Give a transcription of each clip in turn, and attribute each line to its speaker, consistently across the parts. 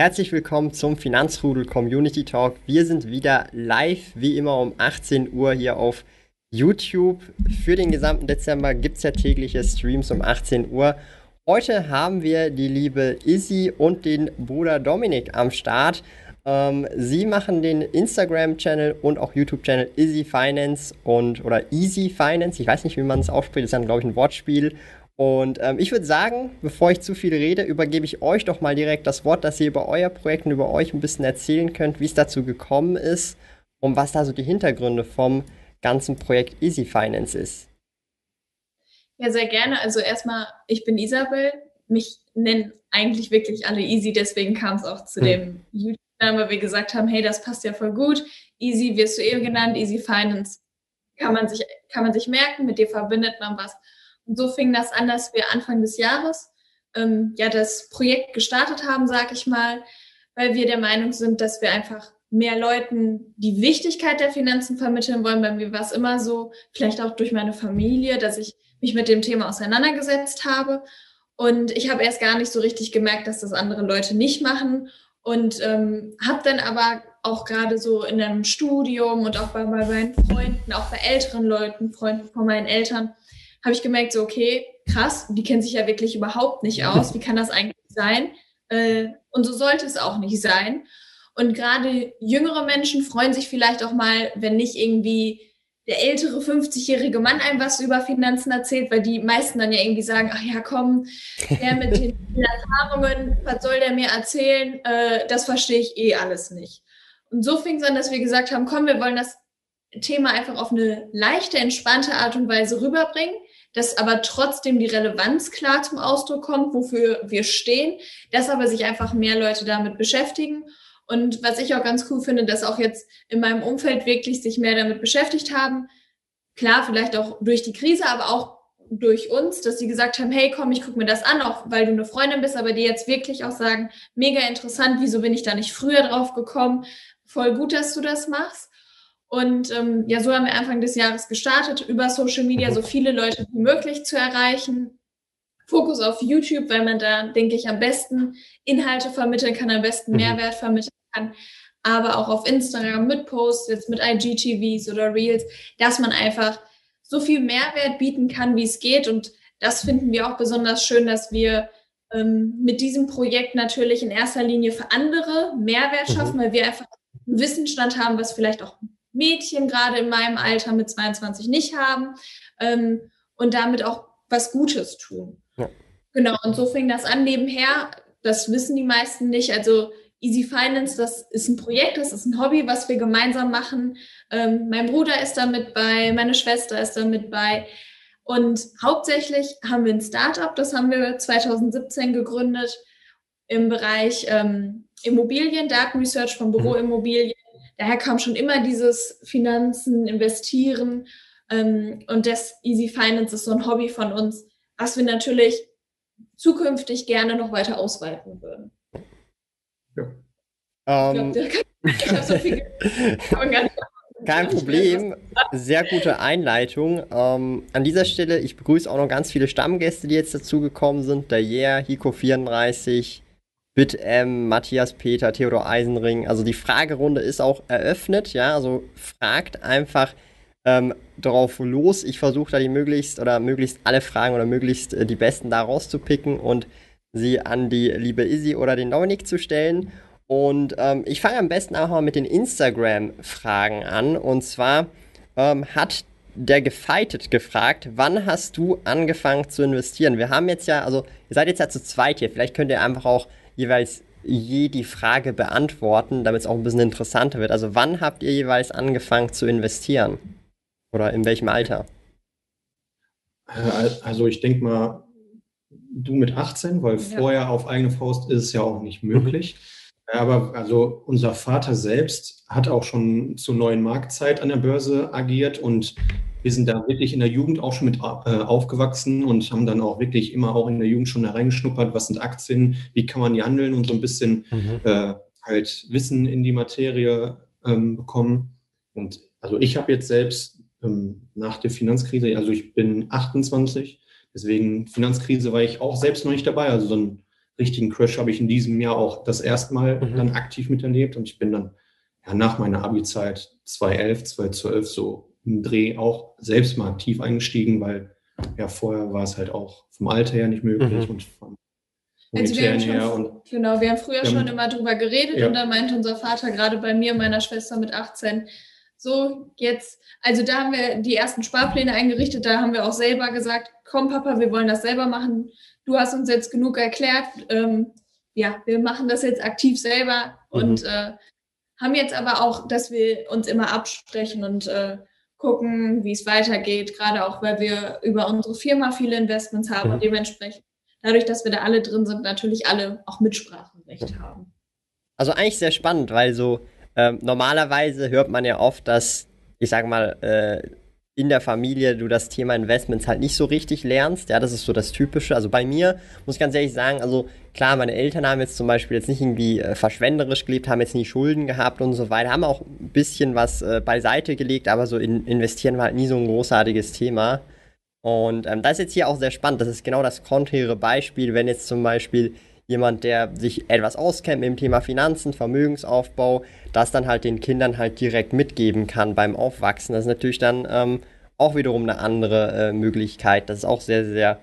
Speaker 1: Herzlich willkommen zum Finanzrudel Community Talk. Wir sind wieder live, wie immer um 18 Uhr hier auf YouTube. Für den gesamten Dezember gibt es ja tägliche Streams um 18 Uhr. Heute haben wir die liebe Izzy und den Bruder Dominik am Start. Ähm, sie machen den Instagram-Channel und auch YouTube-Channel Easy Finance und oder Easy Finance. Ich weiß nicht, wie man es ausspricht. Das ist dann, glaube ich, ein Wortspiel. Und ähm, ich würde sagen, bevor ich zu viel rede, übergebe ich euch doch mal direkt das Wort, dass ihr über euer Projekt und über euch ein bisschen erzählen könnt, wie es dazu gekommen ist und was da so die Hintergründe vom ganzen Projekt Easy Finance ist.
Speaker 2: Ja, sehr gerne. Also erstmal, ich bin Isabel. Mich nennen eigentlich wirklich alle Easy, deswegen kam es auch zu hm. dem YouTube-Namen, weil wir gesagt haben, hey, das passt ja voll gut. Easy wirst du eh genannt, Easy Finance kann man sich, kann man sich merken, mit dir verbindet man was. So fing das an, dass wir Anfang des Jahres ähm, ja das Projekt gestartet haben, sag ich mal, weil wir der Meinung sind, dass wir einfach mehr Leuten die Wichtigkeit der Finanzen vermitteln wollen. Bei mir war es immer so, vielleicht auch durch meine Familie, dass ich mich mit dem Thema auseinandergesetzt habe. Und ich habe erst gar nicht so richtig gemerkt, dass das andere Leute nicht machen. Und ähm, habe dann aber auch gerade so in einem Studium und auch bei, bei meinen Freunden, auch bei älteren Leuten, Freunden von meinen Eltern, habe ich gemerkt, so, okay, krass, die kennen sich ja wirklich überhaupt nicht aus. Wie kann das eigentlich sein? Äh, und so sollte es auch nicht sein. Und gerade jüngere Menschen freuen sich vielleicht auch mal, wenn nicht irgendwie der ältere 50-jährige Mann einem was über Finanzen erzählt, weil die meisten dann ja irgendwie sagen, ach ja, komm, der mit den Erfahrungen, was soll der mir erzählen? Äh, das verstehe ich eh alles nicht. Und so fing es an, dass wir gesagt haben, komm, wir wollen das Thema einfach auf eine leichte, entspannte Art und Weise rüberbringen dass aber trotzdem die Relevanz klar zum Ausdruck kommt, wofür wir stehen, dass aber sich einfach mehr Leute damit beschäftigen. Und was ich auch ganz cool finde, dass auch jetzt in meinem Umfeld wirklich sich mehr damit beschäftigt haben. Klar, vielleicht auch durch die Krise, aber auch durch uns, dass sie gesagt haben, hey, komm, ich gucke mir das an, auch weil du eine Freundin bist, aber die jetzt wirklich auch sagen, mega interessant, wieso bin ich da nicht früher drauf gekommen? Voll gut, dass du das machst. Und ähm, ja, so haben wir Anfang des Jahres gestartet, über Social Media so viele Leute wie möglich zu erreichen. Fokus auf YouTube, weil man da, denke ich, am besten Inhalte vermitteln kann, am besten mhm. Mehrwert vermitteln kann. Aber auch auf Instagram mit Posts, jetzt mit IGTVs oder Reels, dass man einfach so viel Mehrwert bieten kann, wie es geht. Und das finden wir auch besonders schön, dass wir ähm, mit diesem Projekt natürlich in erster Linie für andere Mehrwert mhm. schaffen, mhm. weil wir einfach einen Wissensstand haben, was vielleicht auch Mädchen gerade in meinem Alter mit 22 nicht haben ähm, und damit auch was Gutes tun. Ja. Genau, und so fing das an nebenher. Das wissen die meisten nicht. Also Easy Finance, das ist ein Projekt, das ist ein Hobby, was wir gemeinsam machen. Ähm, mein Bruder ist da mit bei, meine Schwester ist da mit bei. Und hauptsächlich haben wir ein Startup, das haben wir 2017 gegründet im Bereich ähm, Immobilien, Datenresearch von Büroimmobilien daher kam schon immer dieses Finanzen, Investieren ähm, und das Easy Finance ist so ein Hobby von uns, was wir natürlich zukünftig gerne noch weiter ausweiten würden.
Speaker 1: Ja. Um, ich, glaub, ich habe so viel Kein Problem. Sehr gute Einleitung. Ähm, an dieser Stelle, ich begrüße auch noch ganz viele Stammgäste, die jetzt dazugekommen sind. Der Yeah, Hiko34, BitM, Matthias Peter, Theodor Eisenring. Also die Fragerunde ist auch eröffnet, ja. Also fragt einfach ähm, drauf los. Ich versuche da die möglichst oder möglichst alle Fragen oder möglichst äh, die besten da rauszupicken und sie an die liebe Izzy oder den Dominik zu stellen. Und ähm, ich fange am besten auch mal mit den Instagram-Fragen an. Und zwar ähm, hat der Gefeitet gefragt, wann hast du angefangen zu investieren? Wir haben jetzt ja, also ihr seid jetzt ja zu zweit hier, vielleicht könnt ihr einfach auch jeweils je die Frage beantworten, damit es auch ein bisschen interessanter wird. Also wann habt ihr jeweils angefangen zu investieren? Oder in welchem Alter?
Speaker 3: Äh, also ich denke mal, du mit 18, weil ja. vorher auf eigene Faust ist es ja auch nicht möglich. Mhm. Aber also unser Vater selbst hat auch schon zur neuen Marktzeit an der Börse agiert und wir sind da wirklich in der Jugend auch schon mit äh, aufgewachsen und haben dann auch wirklich immer auch in der Jugend schon da reingeschnuppert, was sind Aktien, wie kann man die handeln und so ein bisschen mhm. äh, halt Wissen in die Materie ähm, bekommen. Und also ich habe jetzt selbst ähm, nach der Finanzkrise, also ich bin 28, deswegen Finanzkrise war ich auch selbst noch nicht dabei. Also so einen richtigen Crash habe ich in diesem Jahr auch das erste Mal mhm. dann aktiv miterlebt und ich bin dann ja, nach meiner Abi-Zeit 2011, 2012 so im Dreh auch selbst mal aktiv eingestiegen, weil ja vorher war es halt auch vom Alter her nicht möglich mhm. und vom
Speaker 2: also wir haben schon, und, genau, wir haben früher schon immer drüber geredet ja. und dann meinte unser Vater gerade bei mir, meiner Schwester mit 18, so jetzt, also da haben wir die ersten Sparpläne eingerichtet, da haben wir auch selber gesagt, komm Papa, wir wollen das selber machen. Du hast uns jetzt genug erklärt, ähm, ja, wir machen das jetzt aktiv selber mhm. und äh, haben jetzt aber auch, dass wir uns immer absprechen und äh, gucken, wie es weitergeht, gerade auch, weil wir über unsere Firma viele Investments haben mhm. und dementsprechend, dadurch, dass wir da alle drin sind, natürlich alle auch Mitspracherecht haben.
Speaker 1: Also eigentlich sehr spannend, weil so ähm, normalerweise hört man ja oft, dass, ich sag mal, äh, in der Familie du das Thema Investments halt nicht so richtig lernst. Ja, das ist so das Typische. Also bei mir muss ich ganz ehrlich sagen, also klar, meine Eltern haben jetzt zum Beispiel jetzt nicht irgendwie äh, verschwenderisch gelebt, haben jetzt nie Schulden gehabt und so weiter, haben auch ein bisschen was äh, beiseite gelegt, aber so in, investieren war halt nie so ein großartiges Thema. Und ähm, das ist jetzt hier auch sehr spannend. Das ist genau das konträre Beispiel, wenn jetzt zum Beispiel jemand, der sich etwas auskennt mit dem Thema Finanzen, Vermögensaufbau, das dann halt den Kindern halt direkt mitgeben kann beim Aufwachsen. Das ist natürlich dann ähm, auch wiederum eine andere äh, Möglichkeit. Das ist auch sehr, sehr,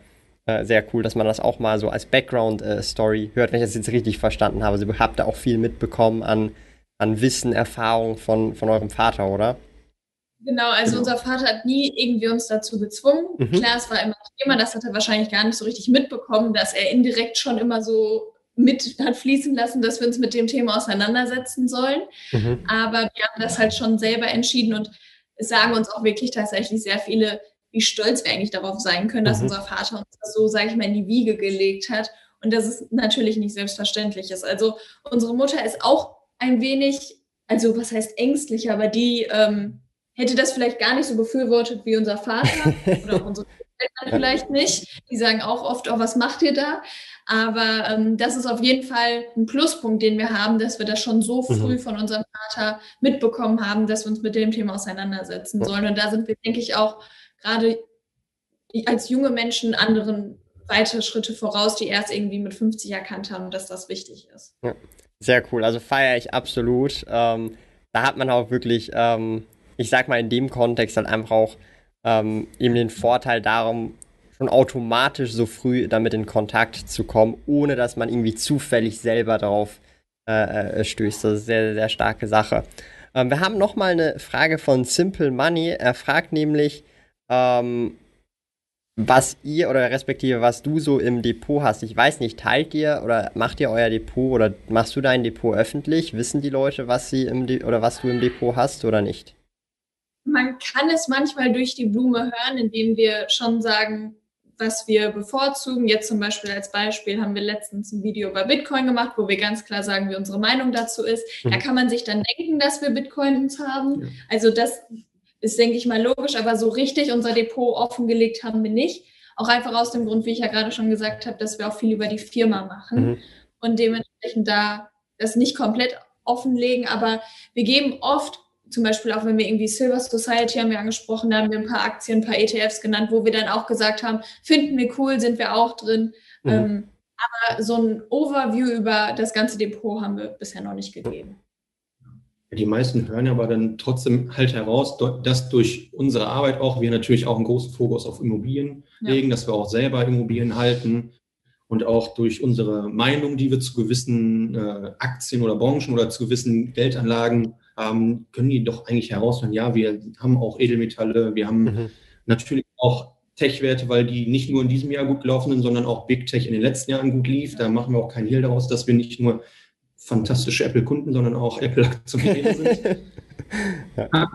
Speaker 1: äh, sehr cool, dass man das auch mal so als Background-Story äh, hört, wenn ich das jetzt richtig verstanden habe. Also ihr habt da auch viel mitbekommen an, an Wissen, Erfahrung von, von eurem Vater, oder?
Speaker 2: Genau, also genau. unser Vater hat nie irgendwie uns dazu gezwungen. Mhm. Klar, es war immer Thema, das hat er wahrscheinlich gar nicht so richtig mitbekommen, dass er indirekt schon immer so mit hat fließen lassen, dass wir uns mit dem Thema auseinandersetzen sollen. Mhm. Aber wir haben das halt schon selber entschieden und es sagen uns auch wirklich tatsächlich sehr viele, wie stolz wir eigentlich darauf sein können, dass mhm. unser Vater uns das so, sage ich mal, in die Wiege gelegt hat. Und das ist natürlich nicht selbstverständlich ist. Also unsere Mutter ist auch ein wenig, also was heißt ängstlich, aber die ähm, hätte das vielleicht gar nicht so befürwortet wie unser Vater oder unsere Eltern vielleicht nicht. Die sagen auch oft, oh, was macht ihr da? Aber ähm, das ist auf jeden Fall ein Pluspunkt, den wir haben, dass wir das schon so mhm. früh mhm. von unserem Vater mitbekommen haben, dass wir uns mit dem Thema auseinandersetzen sollen. Und da sind wir, denke ich, auch gerade als junge Menschen anderen weitere Schritte voraus, die erst irgendwie mit 50 erkannt haben, dass das wichtig ist. Ja,
Speaker 1: sehr cool. Also feiere ich absolut. Ähm, da hat man auch wirklich ähm, ich sag mal in dem Kontext halt einfach auch ähm, eben den Vorteil darum, schon automatisch so früh damit in Kontakt zu kommen, ohne dass man irgendwie zufällig selber darauf äh, äh stößt. Das ist eine sehr, sehr starke Sache. Ähm, wir haben nochmal eine Frage von Simple Money. Er fragt nämlich, ähm, was ihr oder respektive was du so im Depot hast. Ich weiß nicht, teilt ihr oder macht ihr euer Depot oder machst du dein Depot öffentlich? Wissen die Leute, was sie im De oder was du im Depot hast oder nicht?
Speaker 2: Man kann es manchmal durch die Blume hören, indem wir schon sagen, was wir bevorzugen. Jetzt zum Beispiel als Beispiel haben wir letztens ein Video über Bitcoin gemacht, wo wir ganz klar sagen, wie unsere Meinung dazu ist. Mhm. Da kann man sich dann denken, dass wir Bitcoins haben. Ja. Also das ist, denke ich mal, logisch, aber so richtig unser Depot offengelegt haben wir nicht. Auch einfach aus dem Grund, wie ich ja gerade schon gesagt habe, dass wir auch viel über die Firma machen mhm. und dementsprechend da das nicht komplett offenlegen, aber wir geben oft zum Beispiel auch wenn wir irgendwie Silver Society haben wir angesprochen, da haben wir ein paar Aktien, ein paar ETFs genannt, wo wir dann auch gesagt haben, finden wir cool, sind wir auch drin. Mhm. Ähm, aber so ein Overview über das ganze Depot haben wir bisher noch nicht gegeben.
Speaker 3: Die meisten hören aber dann trotzdem halt heraus, dass durch unsere Arbeit auch wir natürlich auch einen großen Fokus auf Immobilien ja. legen, dass wir auch selber Immobilien halten und auch durch unsere Meinung, die wir zu gewissen äh, Aktien oder Branchen oder zu gewissen Geldanlagen ähm, können die doch eigentlich herausfinden, ja, wir haben auch Edelmetalle, wir haben mhm. natürlich auch Tech-Werte, weil die nicht nur in diesem Jahr gut gelaufen sind, sondern auch Big Tech in den letzten Jahren gut lief. Da machen wir auch keinen Hehl daraus, dass wir nicht nur fantastische Apple-Kunden, sondern auch Apple-Aktionäre sind.
Speaker 1: ja.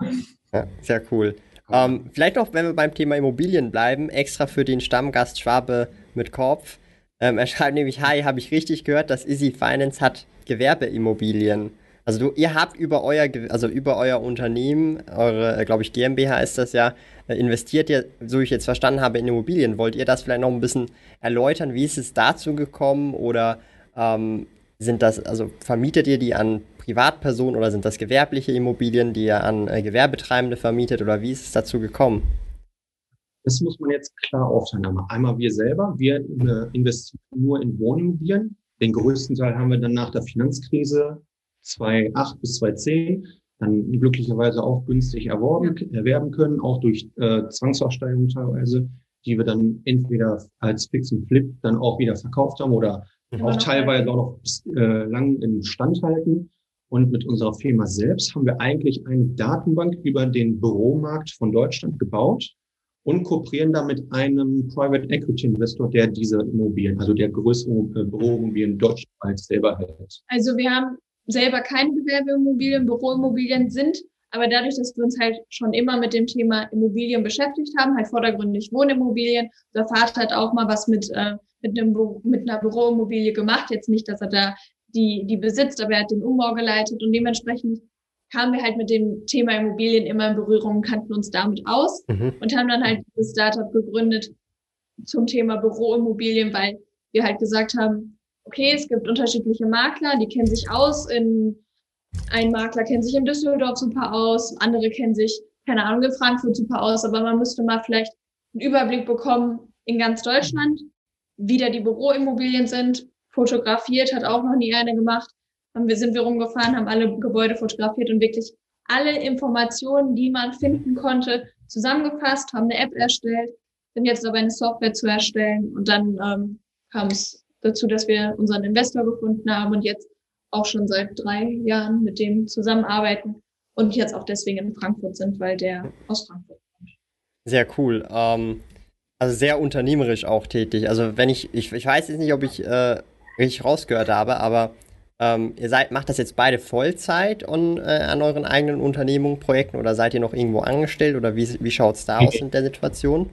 Speaker 1: ja. sehr cool. Ähm, vielleicht noch, wenn wir beim Thema Immobilien bleiben, extra für den Stammgast Schwabe mit Kopf. Ähm, er schreibt nämlich, hi, habe ich richtig gehört, dass Easy Finance hat Gewerbeimmobilien. Also du, ihr habt über euer, also über euer Unternehmen, eure, äh, glaube ich, GmbH ist das ja, äh, investiert ihr, so ich jetzt verstanden habe, in Immobilien. Wollt ihr das vielleicht noch ein bisschen erläutern? Wie ist es dazu gekommen? Oder ähm, sind das, also vermietet ihr die an Privatpersonen oder sind das gewerbliche Immobilien, die ihr an äh, Gewerbetreibende vermietet? Oder wie ist es dazu gekommen?
Speaker 3: Das muss man jetzt klar aufteilen. Einmal wir selber, wir äh, investieren nur in Wohnimmobilien. Den größten Teil haben wir dann nach der Finanzkrise 2008 bis 2010 dann glücklicherweise auch günstig erworben, erwerben können, auch durch äh, Zwangsaussteigerung teilweise, die wir dann entweder als Fix und Flip dann auch wieder verkauft haben oder mhm. auch teilweise auch noch äh, lang im Stand halten. Und mit unserer Firma selbst haben wir eigentlich eine Datenbank über den Büromarkt von Deutschland gebaut und kooperieren da mit einem Private Equity Investor, der diese Immobilien, also der größere äh, Büroimmobilien deutschlandweit selber hält.
Speaker 2: Also wir haben selber keine Gewerbeimmobilien, Büroimmobilien sind, aber dadurch, dass wir uns halt schon immer mit dem Thema Immobilien beschäftigt haben, halt vordergründig Wohnimmobilien. Unser Vater hat auch mal was mit, äh, mit, einem, mit einer Büroimmobilie gemacht. Jetzt nicht, dass er da die, die besitzt, aber er hat den Umbau geleitet und dementsprechend kamen wir halt mit dem Thema Immobilien immer in Berührung, kannten uns damit aus mhm. und haben dann halt dieses Startup gegründet zum Thema Büroimmobilien, weil wir halt gesagt haben, okay, es gibt unterschiedliche Makler, die kennen sich aus. In, ein Makler kennt sich in Düsseldorf super aus, andere kennen sich, keine Ahnung, in Frankfurt super aus, aber man müsste mal vielleicht einen Überblick bekommen in ganz Deutschland, wie da die Büroimmobilien sind. Fotografiert hat auch noch nie eine gemacht. Haben wir, sind wir rumgefahren, haben alle Gebäude fotografiert und wirklich alle Informationen, die man finden konnte, zusammengefasst, haben eine App erstellt, sind jetzt dabei eine Software zu erstellen und dann ähm, kam es dazu, dass wir unseren Investor gefunden haben und jetzt auch schon seit drei Jahren mit dem zusammenarbeiten und jetzt auch deswegen in Frankfurt sind, weil der aus Frankfurt kommt.
Speaker 1: Sehr cool. Ähm, also sehr unternehmerisch auch tätig. Also wenn ich, ich, ich weiß jetzt nicht, ob ich äh, richtig rausgehört habe, aber ähm, ihr seid, macht das jetzt beide Vollzeit und, äh, an euren eigenen Unternehmungen, Projekten oder seid ihr noch irgendwo angestellt oder wie, wie schaut es da aus in der Situation?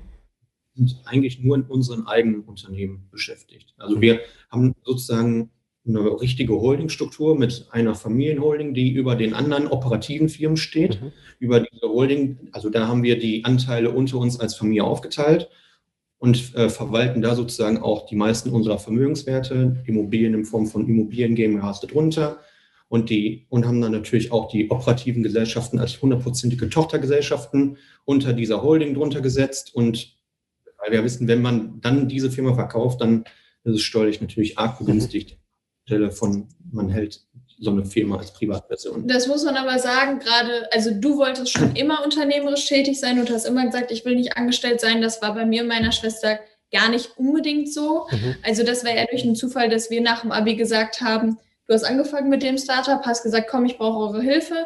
Speaker 3: Sind eigentlich nur in unseren eigenen Unternehmen beschäftigt. Also wir haben sozusagen eine richtige Holdingstruktur mit einer Familienholding, die über den anderen operativen Firmen steht. Mhm. Über diese Holding, also da haben wir die Anteile unter uns als Familie aufgeteilt und äh, verwalten da sozusagen auch die meisten unserer Vermögenswerte, Immobilien in Form von Immobilien GmbHs darunter und die und haben dann natürlich auch die operativen Gesellschaften als hundertprozentige Tochtergesellschaften unter dieser Holding drunter gesetzt und weil wir wissen, wenn man dann diese Firma verkauft, dann ist es steuerlich natürlich arg begünstigt. Stelle von, man hält so eine Firma als Privatperson.
Speaker 2: Das muss man aber sagen, gerade, also du wolltest schon immer unternehmerisch tätig sein und hast immer gesagt, ich will nicht angestellt sein. Das war bei mir und meiner Schwester gar nicht unbedingt so. Mhm. Also das war ja durch einen Zufall, dass wir nach dem Abi gesagt haben, du hast angefangen mit dem Startup, hast gesagt, komm, ich brauche eure Hilfe.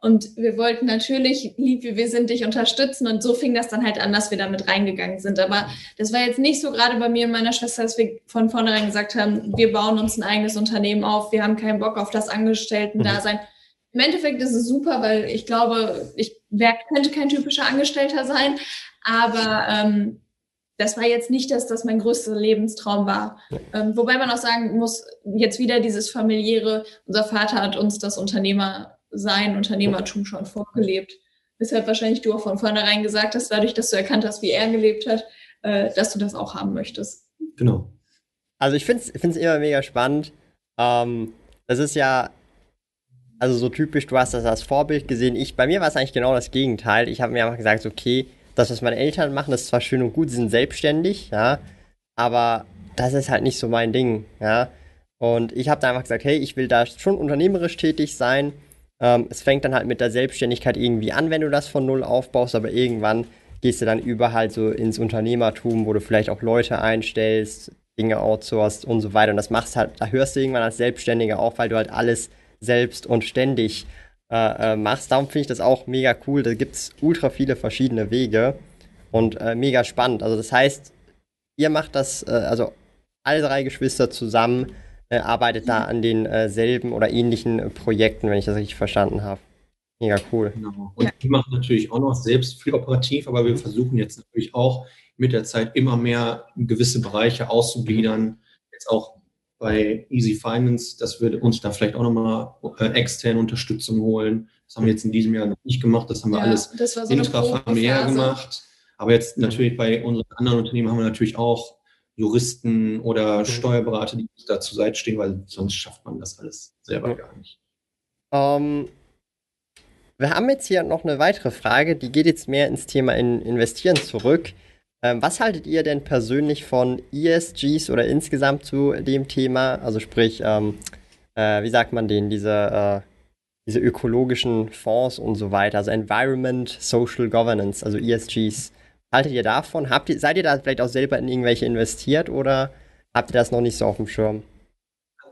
Speaker 2: Und wir wollten natürlich, lieb wie wir sind, dich unterstützen. Und so fing das dann halt an, dass wir damit reingegangen sind. Aber das war jetzt nicht so gerade bei mir und meiner Schwester, dass wir von vornherein gesagt haben, wir bauen uns ein eigenes Unternehmen auf, wir haben keinen Bock auf das Angestellten-Dasein. Mhm. Im Endeffekt ist es super, weil ich glaube, ich wär, könnte kein typischer Angestellter sein. Aber ähm, das war jetzt nicht, dass das mein größter Lebenstraum war. Ähm, wobei man auch sagen muss, jetzt wieder dieses familiäre, unser Vater hat uns das Unternehmer sein Unternehmertum schon vorgelebt. Weshalb wahrscheinlich du auch von vornherein gesagt hast, dadurch, dass du erkannt hast, wie er gelebt hat, äh, dass du das auch haben möchtest.
Speaker 3: Genau.
Speaker 1: Also ich finde es immer mega spannend. Ähm, das ist ja, also so typisch, du hast das als Vorbild gesehen. Ich, bei mir war es eigentlich genau das Gegenteil. Ich habe mir einfach gesagt, okay, das, was meine Eltern machen, das ist zwar schön und gut, sie sind selbstständig, ja, aber das ist halt nicht so mein Ding, ja. Und ich habe da einfach gesagt, hey, ich will da schon unternehmerisch tätig sein ähm, es fängt dann halt mit der Selbstständigkeit irgendwie an, wenn du das von null aufbaust, aber irgendwann gehst du dann über halt so ins Unternehmertum, wo du vielleicht auch Leute einstellst, Dinge outsourcest und so weiter. Und das machst halt, da hörst du irgendwann als Selbstständiger auf, weil du halt alles selbst und ständig äh, äh, machst. Darum finde ich das auch mega cool. Da gibt es ultra viele verschiedene Wege und äh, mega spannend. Also das heißt, ihr macht das, äh, also alle drei Geschwister zusammen äh, arbeitet da an denselben äh, oder ähnlichen äh, Projekten, wenn ich das richtig verstanden habe. Mega cool.
Speaker 3: Genau. Und die machen natürlich auch noch selbst viel operativ, aber wir versuchen jetzt natürlich auch mit der Zeit immer mehr gewisse Bereiche auszugliedern, jetzt auch bei Easy Finance, dass wir uns da vielleicht auch nochmal äh, externe Unterstützung holen. Das haben wir jetzt in diesem Jahr noch nicht gemacht. Das haben wir ja, alles so intrafamiliär gemacht. Aber jetzt natürlich bei unseren anderen Unternehmen haben wir natürlich auch Juristen oder mhm. Steuerberater, die da zur Seite stehen, weil sonst schafft man das alles selber gar nicht.
Speaker 1: Ähm, wir haben jetzt hier noch eine weitere Frage, die geht jetzt mehr ins Thema in Investieren zurück. Ähm, was haltet ihr denn persönlich von ESGs oder insgesamt zu dem Thema? Also sprich, ähm, äh, wie sagt man den, diese, äh, diese ökologischen Fonds und so weiter, also Environment, Social Governance, also ESGs. Haltet ihr davon? Habt ihr, seid ihr da vielleicht auch selber in irgendwelche investiert oder habt ihr das noch nicht so auf dem Schirm?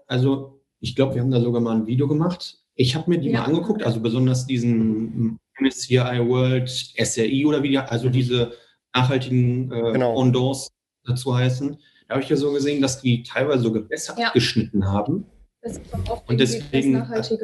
Speaker 3: Also ich glaube, wir haben da sogar mal ein Video gemacht. Ich habe mir die ja. mal angeguckt, also besonders diesen MSCI World, SRI oder wie die, also diese nachhaltigen äh, genau. Dazu heißen. Da habe ich ja so gesehen, dass die teilweise sogar besser ja. abgeschnitten haben. Und deswegen,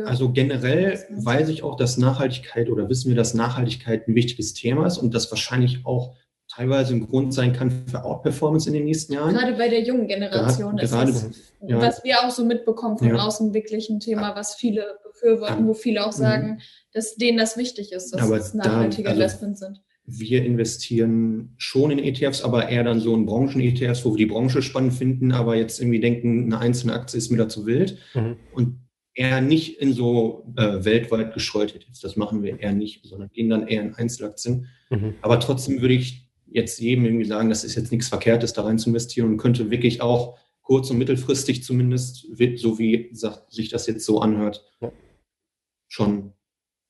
Speaker 3: also generell weiß ich auch, dass Nachhaltigkeit oder wissen wir, dass Nachhaltigkeit ein wichtiges Thema ist und das wahrscheinlich auch teilweise ein Grund sein kann für Outperformance in den nächsten Jahren.
Speaker 2: Gerade bei der jungen Generation gerade, ist das, ja. was wir auch so mitbekommen von ja. außen, wirklich ein Thema, was viele befürworten, wo viele auch sagen, mhm. dass denen das wichtig ist, dass Aber es nachhaltige da, also, Investments sind
Speaker 3: wir investieren schon in ETFs, aber eher dann so in Branchen-ETFs, wo wir die Branche spannend finden, aber jetzt irgendwie denken, eine einzelne Aktie ist mir da zu wild. Mhm. Und eher nicht in so äh, weltweit gestreute ETFs. Das machen wir eher nicht, sondern gehen dann eher in Einzelaktien. Mhm. Aber trotzdem würde ich jetzt jedem irgendwie sagen, das ist jetzt nichts Verkehrtes, da rein zu investieren und könnte wirklich auch kurz- und mittelfristig zumindest, so wie sich das jetzt so anhört, schon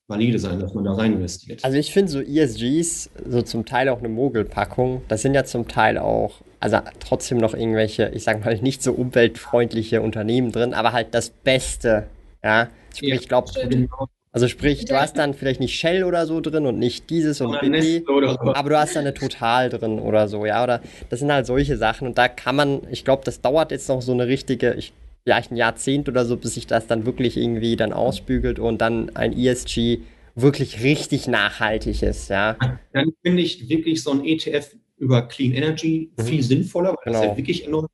Speaker 3: valide sein, dass man da rein investiert.
Speaker 1: Also ich finde so ESGs, so zum Teil auch eine Mogelpackung, das sind ja zum Teil auch, also trotzdem noch irgendwelche, ich sag mal, nicht so umweltfreundliche Unternehmen drin, aber halt das Beste, ja. Sprich, ja, ich glaube, also sprich, du hast dann vielleicht nicht Shell oder so drin und nicht dieses und BP, aber du hast dann eine Total drin oder so, ja. Oder das sind halt solche Sachen und da kann man, ich glaube, das dauert jetzt noch so eine richtige, ich vielleicht ein Jahrzehnt oder so, bis sich das dann wirklich irgendwie dann ausbügelt und dann ein ESG wirklich richtig nachhaltig ist, ja.
Speaker 3: Dann finde ich wirklich so ein ETF über Clean Energy mhm. viel sinnvoller, weil genau. das ja wirklich enorm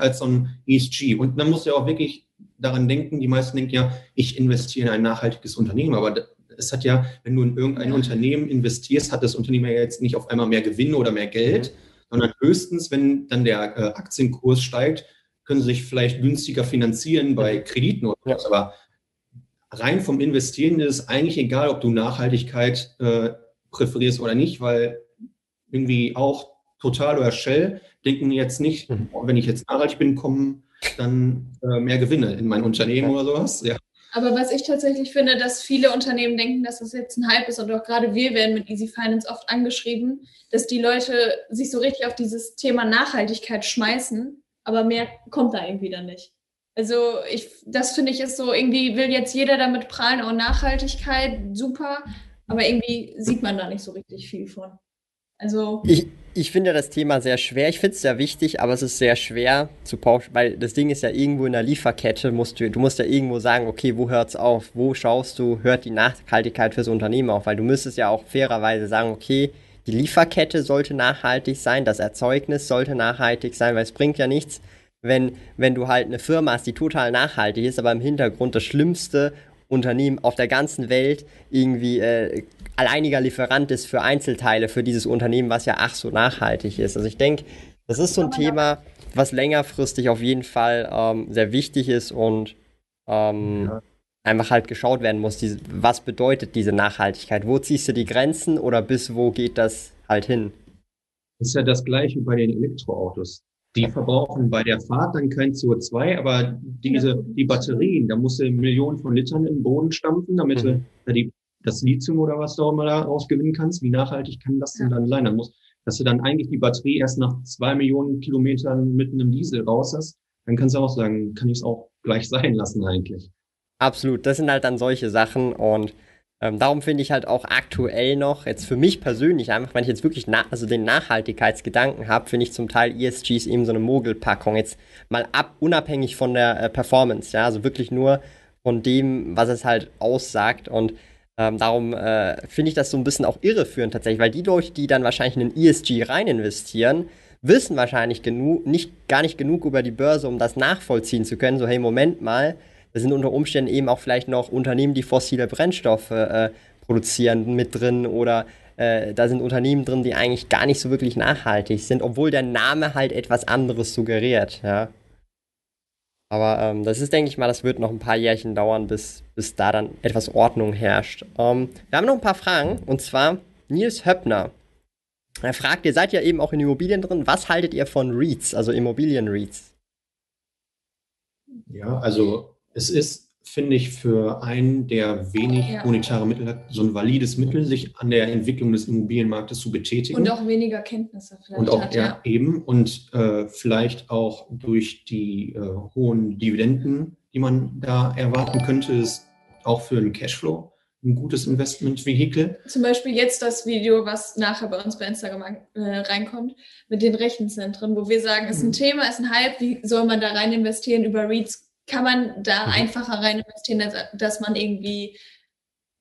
Speaker 3: als so ein ESG. Und dann muss ja auch wirklich daran denken, die meisten denken ja, ich investiere in ein nachhaltiges Unternehmen, aber es hat ja, wenn du in irgendein Unternehmen investierst, hat das Unternehmen ja jetzt nicht auf einmal mehr Gewinne oder mehr Geld, sondern höchstens, wenn dann der äh, Aktienkurs steigt, können sich vielleicht günstiger finanzieren bei. Krediten oder was. Aber rein vom Investieren ist es eigentlich egal, ob du Nachhaltigkeit äh, präferierst oder nicht, weil irgendwie auch Total oder Shell denken jetzt nicht, mhm. wenn ich jetzt nachhaltig bin, kommen dann äh, mehr Gewinne in mein Unternehmen oder sowas. Ja.
Speaker 2: Aber was ich tatsächlich finde, dass viele Unternehmen denken, dass das jetzt ein Hype ist und auch gerade wir werden mit Easy Finance oft angeschrieben, dass die Leute sich so richtig auf dieses Thema Nachhaltigkeit schmeißen aber mehr kommt da irgendwie dann nicht. Also ich, das finde ich ist so, irgendwie will jetzt jeder damit prahlen, auch Nachhaltigkeit, super, aber irgendwie sieht man da nicht so richtig viel von. Also.
Speaker 1: Ich, ich finde das Thema sehr schwer. Ich finde es sehr wichtig, aber es ist sehr schwer zu pauschen, weil das Ding ist ja irgendwo in der Lieferkette, musst du, du musst ja irgendwo sagen, okay, wo hört es auf? Wo schaust du, hört die Nachhaltigkeit fürs Unternehmen auf? Weil du müsstest ja auch fairerweise sagen, okay, die Lieferkette sollte nachhaltig sein, das Erzeugnis sollte nachhaltig sein, weil es bringt ja nichts, wenn, wenn du halt eine Firma hast, die total nachhaltig ist, aber im Hintergrund das schlimmste Unternehmen auf der ganzen Welt irgendwie äh, alleiniger Lieferant ist für Einzelteile für dieses Unternehmen, was ja ach so nachhaltig ist. Also ich denke, das ist so ein Thema, was längerfristig auf jeden Fall ähm, sehr wichtig ist und ähm, ja einfach halt geschaut werden muss, diese, was bedeutet diese Nachhaltigkeit? Wo ziehst du die Grenzen oder bis wo geht das halt hin?
Speaker 3: Das ist ja das gleiche bei den Elektroautos. Die verbrauchen bei der Fahrt dann kein CO2, aber diese, die Batterien, da musst du Millionen von Litern im Boden stampfen, damit mhm. du die, das Lithium oder was du auch immer da rausgewinnen kannst. Wie nachhaltig kann das denn dann sein? Dann muss, dass du dann eigentlich die Batterie erst nach zwei Millionen Kilometern mit einem Diesel raus hast, dann kannst du auch sagen, kann ich es auch gleich sein lassen eigentlich.
Speaker 1: Absolut, das sind halt dann solche Sachen und ähm, darum finde ich halt auch aktuell noch, jetzt für mich persönlich einfach, wenn ich jetzt wirklich also den Nachhaltigkeitsgedanken habe, finde ich zum Teil ESGs eben so eine Mogelpackung. Jetzt mal ab, unabhängig von der äh, Performance, ja, also wirklich nur von dem, was es halt aussagt und ähm, darum äh, finde ich das so ein bisschen auch irreführend tatsächlich, weil die Leute, die dann wahrscheinlich in den ESG rein investieren, wissen wahrscheinlich genug, nicht, gar nicht genug über die Börse, um das nachvollziehen zu können. So, hey, Moment mal, da sind unter Umständen eben auch vielleicht noch Unternehmen, die fossile Brennstoffe äh, produzieren mit drin oder äh, da sind Unternehmen drin, die eigentlich gar nicht so wirklich nachhaltig sind, obwohl der Name halt etwas anderes suggeriert, ja. Aber ähm, das ist, denke ich mal, das wird noch ein paar Jährchen dauern, bis, bis da dann etwas Ordnung herrscht. Ähm, wir haben noch ein paar Fragen, und zwar Nils Höppner. Er fragt, ihr seid ja eben auch in Immobilien drin, was haltet ihr von REITs, also Immobilien-REITs?
Speaker 3: Ja, also es ist finde ich, für einen, der wenig ja. monetare Mittel hat, so ein valides Mittel, sich an der Entwicklung des Immobilienmarktes zu betätigen.
Speaker 2: Und auch weniger Kenntnisse
Speaker 3: vielleicht. Und auch, hat, ja, ja, eben. Und äh, vielleicht auch durch die äh, hohen Dividenden, die man da erwarten könnte, ist auch für den Cashflow ein gutes Investmentvehikel.
Speaker 2: Zum Beispiel jetzt das Video, was nachher bei uns bei Instagram äh, reinkommt, mit den Rechenzentren, wo wir sagen, es ist ein mhm. Thema, es ist ein Hype, wie soll man da rein investieren über REITs? Kann man da mhm. einfacher rein investieren, dass, dass man irgendwie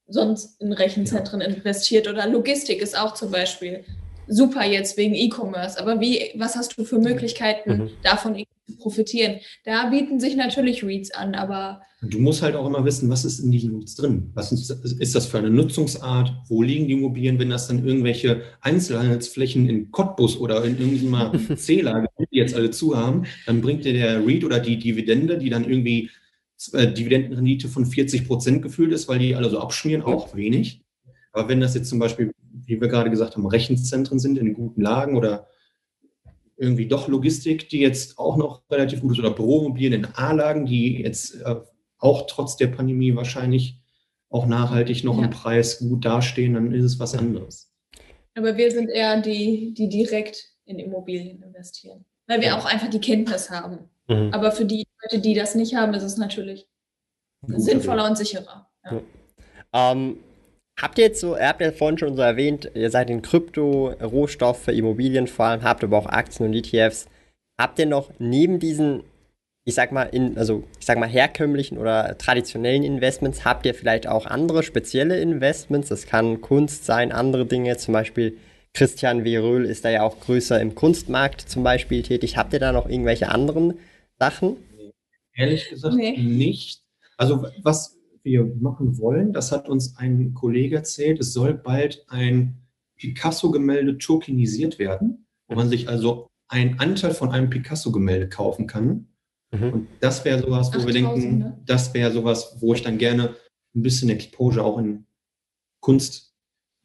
Speaker 2: sonst in Rechenzentren ja. investiert oder Logistik ist auch zum Beispiel super jetzt wegen E-Commerce. Aber wie, was hast du für Möglichkeiten, mhm. davon profitieren? Da bieten sich natürlich REITs an, aber.
Speaker 3: Du musst halt auch immer wissen, was ist in diesen REITs drin? Was ist, ist das für eine Nutzungsart? Wo liegen die Immobilien? Wenn das dann irgendwelche Einzelhandelsflächen in Cottbus oder in irgendeiner C-Lage, die jetzt alle zu haben, dann bringt dir der REIT oder die Dividende, die dann irgendwie äh, Dividendenrendite von 40 Prozent gefühlt ist, weil die alle so abschmieren, auch wenig. Aber wenn das jetzt zum Beispiel wie wir gerade gesagt haben, Rechenzentren sind in guten Lagen oder irgendwie doch Logistik, die jetzt auch noch relativ gut ist, oder Büromobilien in A-Lagen, die jetzt äh, auch trotz der Pandemie wahrscheinlich auch nachhaltig noch ja. im Preis gut dastehen, dann ist es was anderes.
Speaker 2: Aber wir sind eher die, die direkt in Immobilien investieren, weil wir ja. auch einfach die Kenntnis haben. Mhm. Aber für die Leute, die das nicht haben, ist es natürlich Gut, sinnvoller und sicherer. Ja.
Speaker 1: Ähm, Habt ihr jetzt so, ihr habt ja vorhin schon so erwähnt, ihr seid in Krypto, Rohstoffe, Immobilien vor allem, habt aber auch Aktien und ETFs. Habt ihr noch neben diesen, ich sag mal, in, also ich sag mal herkömmlichen oder traditionellen Investments, habt ihr vielleicht auch andere spezielle Investments? Das kann Kunst sein, andere Dinge, zum Beispiel Christian Veröhl ist da ja auch größer im Kunstmarkt zum Beispiel tätig. Habt ihr da noch irgendwelche anderen Sachen?
Speaker 3: Ehrlich gesagt nee. nicht. Also was wir machen wollen. Das hat uns ein Kollege erzählt. Es soll bald ein Picasso-Gemälde tokenisiert werden, wo man sich also einen Anteil von einem Picasso-Gemälde kaufen kann. Mhm. Und das wäre sowas, wo wir denken, ne? das wäre sowas, wo ich dann gerne ein bisschen Exposure auch in Kunst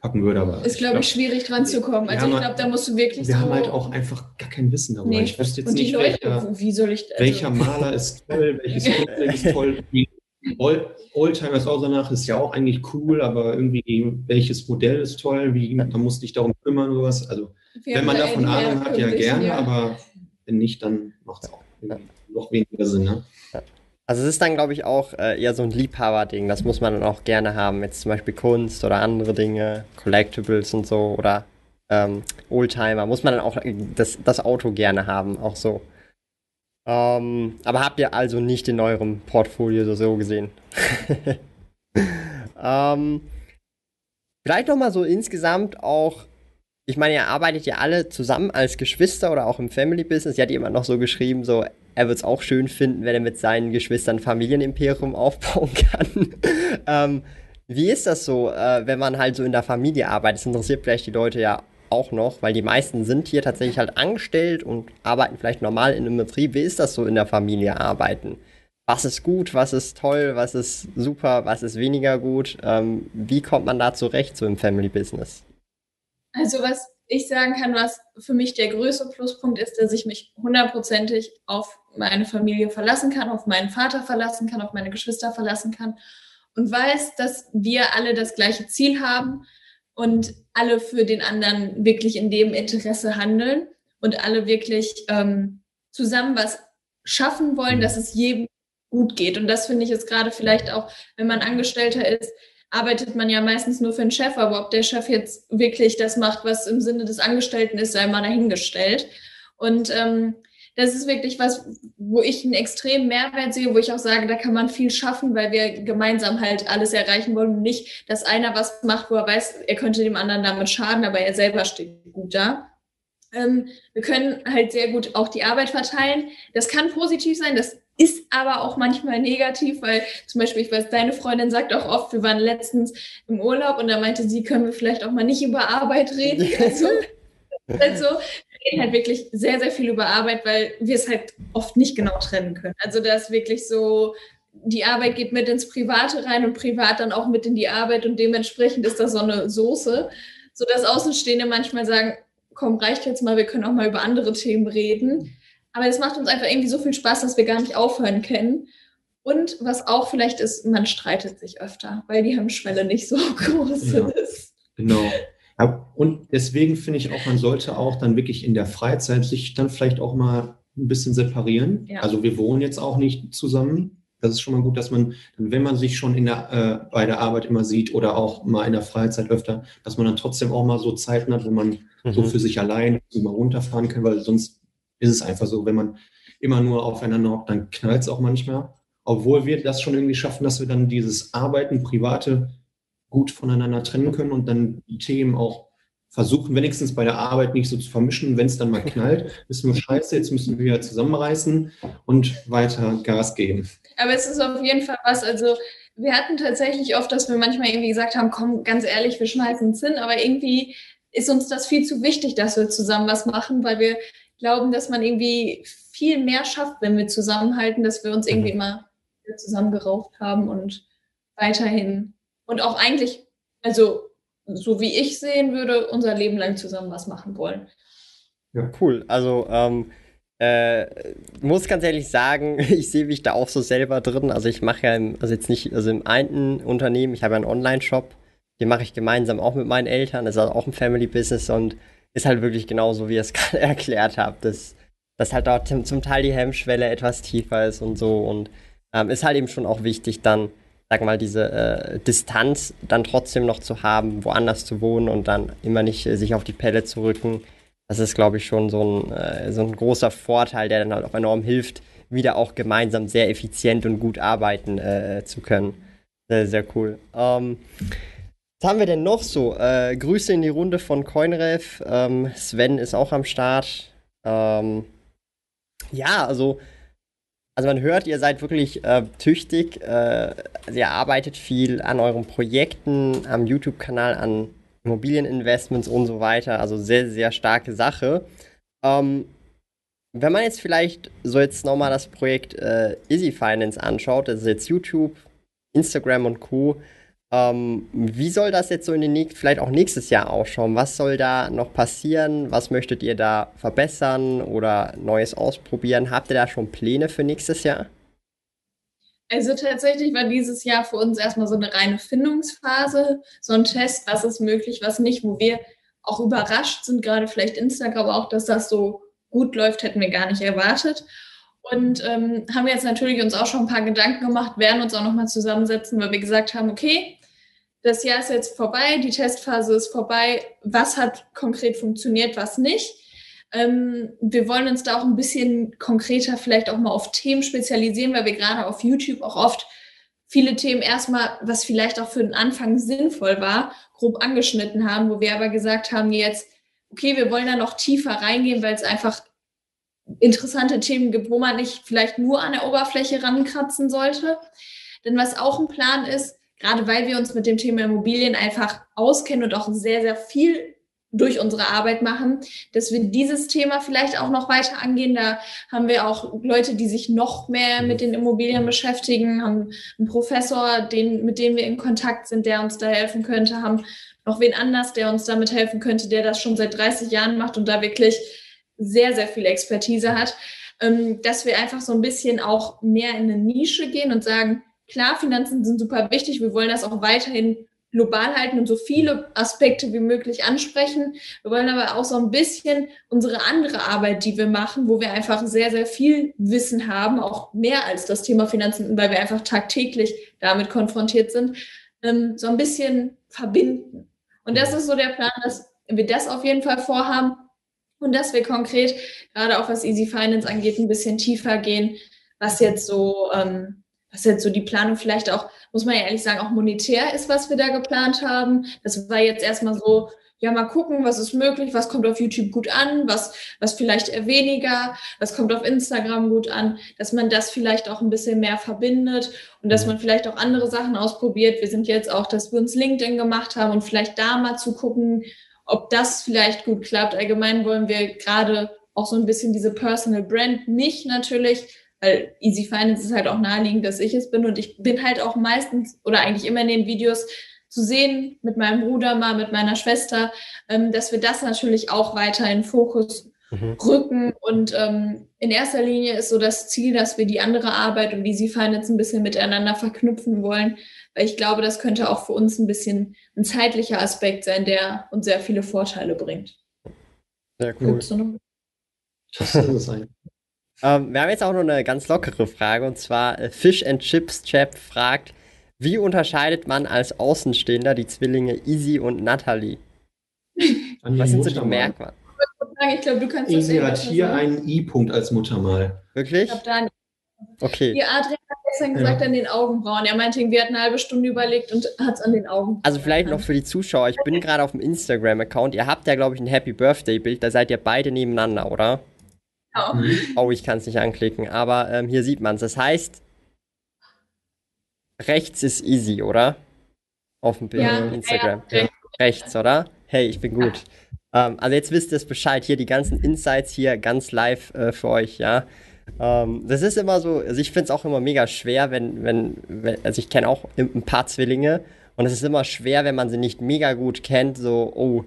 Speaker 3: packen würde. Aber
Speaker 2: ist, glaube ich, schwierig dran zu kommen. Also ich glaube, da musst du wirklich.
Speaker 3: Wir so haben halt auch einfach gar kein Wissen darüber. Nee. Ich wüsste jetzt nicht,
Speaker 2: Leute, welcher, wie soll ich,
Speaker 3: also welcher Maler ist toll, welches Kunstwerk ist toll, wie Oldtimers auch danach ist ja auch eigentlich cool, aber irgendwie welches Modell ist toll, wie, da musst du dich darum kümmern oder was. Also Wir wenn man davon Ahnung hat, ja gerne, ja. aber wenn nicht, dann macht es auch noch weniger Sinn. Ne?
Speaker 1: Also es ist dann, glaube ich, auch äh, eher so ein Liebhaber-Ding. Das muss man dann auch gerne haben. Jetzt zum Beispiel Kunst oder andere Dinge, Collectibles und so oder ähm, Oldtimer. Muss man dann auch das, das Auto gerne haben, auch so. Ähm, aber habt ihr also nicht in eurem Portfolio so gesehen? ähm, vielleicht noch mal so insgesamt auch, ich meine, ihr arbeitet ja alle zusammen als Geschwister oder auch im Family Business. Ja, hat jemand noch so geschrieben, so, er wird es auch schön finden, wenn er mit seinen Geschwistern Familienimperium aufbauen kann. ähm, wie ist das so, äh, wenn man halt so in der Familie arbeitet? Das interessiert vielleicht die Leute ja auch noch, weil die meisten sind hier tatsächlich halt angestellt und arbeiten vielleicht normal in einem Betrieb. Wie ist das so in der Familie arbeiten? Was ist gut, was ist toll, was ist super, was ist weniger gut? Ähm, wie kommt man da zurecht, so im Family Business?
Speaker 2: Also was ich sagen kann, was für mich der größte Pluspunkt ist, dass ich mich hundertprozentig auf meine Familie verlassen kann, auf meinen Vater verlassen kann, auf meine Geschwister verlassen kann und weiß, dass wir alle das gleiche Ziel haben und alle für den anderen wirklich in dem Interesse handeln und alle wirklich ähm, zusammen was schaffen wollen, dass es jedem gut geht. Und das finde ich jetzt gerade vielleicht auch, wenn man Angestellter ist, arbeitet man ja meistens nur für den Chef, aber ob der Chef jetzt wirklich das macht, was im Sinne des Angestellten ist, sei mal dahingestellt. Und ähm, das ist wirklich was, wo ich einen extremen Mehrwert sehe, wo ich auch sage, da kann man viel schaffen, weil wir gemeinsam halt alles erreichen wollen. nicht, dass einer was macht, wo er weiß, er könnte dem anderen damit schaden, aber er selber steht gut da. Ähm, wir können halt sehr gut auch die Arbeit verteilen. Das kann positiv sein, das ist aber auch manchmal negativ, weil zum Beispiel, ich weiß, deine Freundin sagt auch oft, wir waren letztens im Urlaub und da meinte sie, können wir vielleicht auch mal nicht über Arbeit reden. Also, also reden halt wirklich sehr, sehr viel über Arbeit, weil wir es halt oft nicht genau trennen können. Also das ist wirklich so, die Arbeit geht mit ins Private rein und privat dann auch mit in die Arbeit und dementsprechend ist das so eine Soße, sodass Außenstehende manchmal sagen, komm, reicht jetzt mal, wir können auch mal über andere Themen reden. Aber es macht uns einfach irgendwie so viel Spaß, dass wir gar nicht aufhören können. Und was auch vielleicht ist, man streitet sich öfter, weil die Hemmschwelle nicht so groß ja, ist.
Speaker 3: Genau. Ja, und deswegen finde ich auch, man sollte auch dann wirklich in der Freizeit sich dann vielleicht auch mal ein bisschen separieren. Ja. Also wir wohnen jetzt auch nicht zusammen. Das ist schon mal gut, dass man, wenn man sich schon in der, äh, bei der Arbeit immer sieht oder auch mal in der Freizeit öfter, dass man dann trotzdem auch mal so Zeiten hat, wo man mhm. so für sich allein mal runterfahren kann, weil sonst ist es einfach so, wenn man immer nur aufeinander hockt, dann knallt es auch manchmal. Obwohl wir das schon irgendwie schaffen, dass wir dann dieses Arbeiten, Private gut voneinander trennen können und dann die Themen auch versuchen, wenigstens bei der Arbeit nicht so zu vermischen. Wenn es dann mal knallt, ist nur scheiße, jetzt müssen wir wieder zusammenreißen und weiter Gas geben.
Speaker 2: Aber es ist auf jeden Fall was, also wir hatten tatsächlich oft, dass wir manchmal irgendwie gesagt haben, komm, ganz ehrlich, wir schmeißen es hin, aber irgendwie ist uns das viel zu wichtig, dass wir zusammen was machen, weil wir glauben, dass man irgendwie viel mehr schafft, wenn wir zusammenhalten, dass wir uns irgendwie mhm. immer zusammengerauft haben und weiterhin und auch eigentlich, also so wie ich sehen würde, unser Leben lang zusammen was machen wollen.
Speaker 1: Ja, cool. Also ähm, äh, muss ganz ehrlich sagen, ich sehe mich da auch so selber drin. Also ich mache ja, im, also jetzt nicht, also im einen Unternehmen, ich habe ja einen Online-Shop, den mache ich gemeinsam auch mit meinen Eltern. Das ist also auch ein Family-Business und ist halt wirklich genauso, wie ihr es gerade erklärt habt, dass, dass halt dort zum Teil die Hemmschwelle etwas tiefer ist und so und ähm, ist halt eben schon auch wichtig, dann, sag mal, diese äh, Distanz dann trotzdem noch zu haben, woanders zu wohnen und dann immer nicht äh, sich auf die Pelle zu rücken. Das ist, glaube ich, schon so ein, äh, so ein großer Vorteil, der dann halt auch enorm hilft, wieder auch gemeinsam sehr effizient und gut arbeiten äh, zu können. Sehr, sehr cool. Ähm, was haben wir denn noch so? Äh, Grüße in die Runde von Coinref. Ähm, Sven ist auch am Start. Ähm, ja, also, also man hört, ihr seid wirklich äh, tüchtig. Äh, ihr arbeitet viel an euren Projekten, am YouTube-Kanal, an Immobilieninvestments und so weiter. Also sehr, sehr starke Sache. Ähm, wenn man jetzt vielleicht so jetzt nochmal das Projekt äh, Easy Finance anschaut, das ist jetzt YouTube, Instagram und Co., ähm, wie soll das jetzt so in den vielleicht auch nächstes Jahr ausschauen? Was soll da noch passieren? Was möchtet ihr da verbessern oder Neues ausprobieren? Habt ihr da schon Pläne für nächstes Jahr?
Speaker 2: Also tatsächlich war dieses Jahr für uns erstmal so eine reine Findungsphase, so ein Test, was ist möglich, was nicht, wo wir auch überrascht sind, gerade vielleicht Instagram auch, dass das so gut läuft, hätten wir gar nicht erwartet. Und ähm, haben jetzt natürlich uns auch schon ein paar Gedanken gemacht, werden uns auch nochmal zusammensetzen, weil wir gesagt haben, okay, das Jahr ist jetzt vorbei, die Testphase ist vorbei. Was hat konkret funktioniert, was nicht? Ähm, wir wollen uns da auch ein bisschen konkreter vielleicht auch mal auf Themen spezialisieren, weil wir gerade auf YouTube auch oft viele Themen erstmal, was vielleicht auch für den Anfang sinnvoll war, grob angeschnitten haben, wo wir aber gesagt haben, jetzt, okay, wir wollen da noch tiefer reingehen, weil es einfach interessante Themen gibt, wo man nicht vielleicht nur an der Oberfläche rankratzen sollte. Denn was auch ein Plan ist, gerade weil wir uns mit dem Thema Immobilien einfach auskennen und auch sehr, sehr viel durch unsere Arbeit machen, dass wir dieses Thema vielleicht auch noch weiter angehen. Da haben wir auch Leute, die sich noch mehr mit den Immobilien beschäftigen, haben einen Professor, den, mit dem wir in Kontakt sind, der uns da helfen könnte, haben noch wen anders, der uns damit helfen könnte, der das schon seit 30 Jahren macht und da wirklich sehr, sehr viel Expertise hat, ähm, dass wir einfach so ein bisschen auch mehr in eine Nische gehen und sagen, Klar, Finanzen sind super wichtig. Wir wollen das auch weiterhin global halten und so viele Aspekte wie möglich ansprechen. Wir wollen aber auch so ein bisschen unsere andere Arbeit, die wir machen, wo wir einfach sehr, sehr viel Wissen haben, auch mehr als das Thema Finanzen, weil wir einfach tagtäglich damit konfrontiert sind, ähm, so ein bisschen verbinden. Und das ist so der Plan, dass wir das auf jeden Fall vorhaben und dass wir konkret, gerade auch was Easy Finance angeht, ein bisschen tiefer gehen, was jetzt so ähm, was jetzt so die Planung vielleicht auch, muss man ja ehrlich sagen, auch monetär ist, was wir da geplant haben. Das war jetzt erstmal so, ja, mal gucken, was ist möglich, was kommt auf YouTube gut an, was, was vielleicht weniger, was kommt auf Instagram gut an, dass man das vielleicht auch ein bisschen mehr verbindet und dass mhm. man vielleicht auch andere Sachen ausprobiert. Wir sind jetzt auch, dass wir uns LinkedIn gemacht haben und vielleicht da mal zu gucken, ob das vielleicht gut klappt. Allgemein wollen wir gerade auch so ein bisschen diese Personal Brand, mich natürlich, weil Easy Finance ist halt auch naheliegend, dass ich es bin und ich bin halt auch meistens oder eigentlich immer in den Videos zu sehen, mit meinem Bruder mal, mit meiner Schwester, ähm, dass wir das natürlich auch weiter in Fokus mhm. rücken. Und ähm, in erster Linie ist so das Ziel, dass wir die andere Arbeit und Easy Finance ein bisschen miteinander verknüpfen wollen, weil ich glaube, das könnte auch für uns ein bisschen ein zeitlicher Aspekt sein, der uns sehr viele Vorteile bringt.
Speaker 1: Sehr cool. Das ist es eigentlich. Ähm, wir haben jetzt auch noch eine ganz lockere Frage und zwar äh, Fish and Chips Chap fragt, wie unterscheidet man als Außenstehender die Zwillinge Easy und Natalie? Was sind so die Merkmale?
Speaker 3: Ich glaube, du kannst Easy hat hier einen I-Punkt als Muttermal.
Speaker 1: Wirklich? Ich glaube, Okay.
Speaker 2: Die Adrian hat gestern gesagt ja. an den Augenbrauen. Er meinte, wir hatten eine halbe Stunde überlegt und hat es an den Augen.
Speaker 1: Also vielleicht noch für die Zuschauer. Ich bin gerade auf dem Instagram-Account. Ihr habt ja, glaube ich, ein Happy Birthday-Bild. Da seid ihr beide nebeneinander, oder?
Speaker 2: Ja.
Speaker 1: Oh, ich kann es nicht anklicken. Aber ähm, hier sieht man es. Das heißt, rechts ist easy, oder? Auf dem Bild ja, Instagram. Ja, ja. Rechts, oder? Hey, ich bin gut. Ähm, also jetzt wisst ihr es Bescheid. Hier die ganzen Insights hier ganz live äh, für euch, ja. Ähm, das ist immer so, also ich finde es auch immer mega schwer, wenn, wenn, wenn also ich kenne auch ein paar Zwillinge und es ist immer schwer, wenn man sie nicht mega gut kennt, so, oh,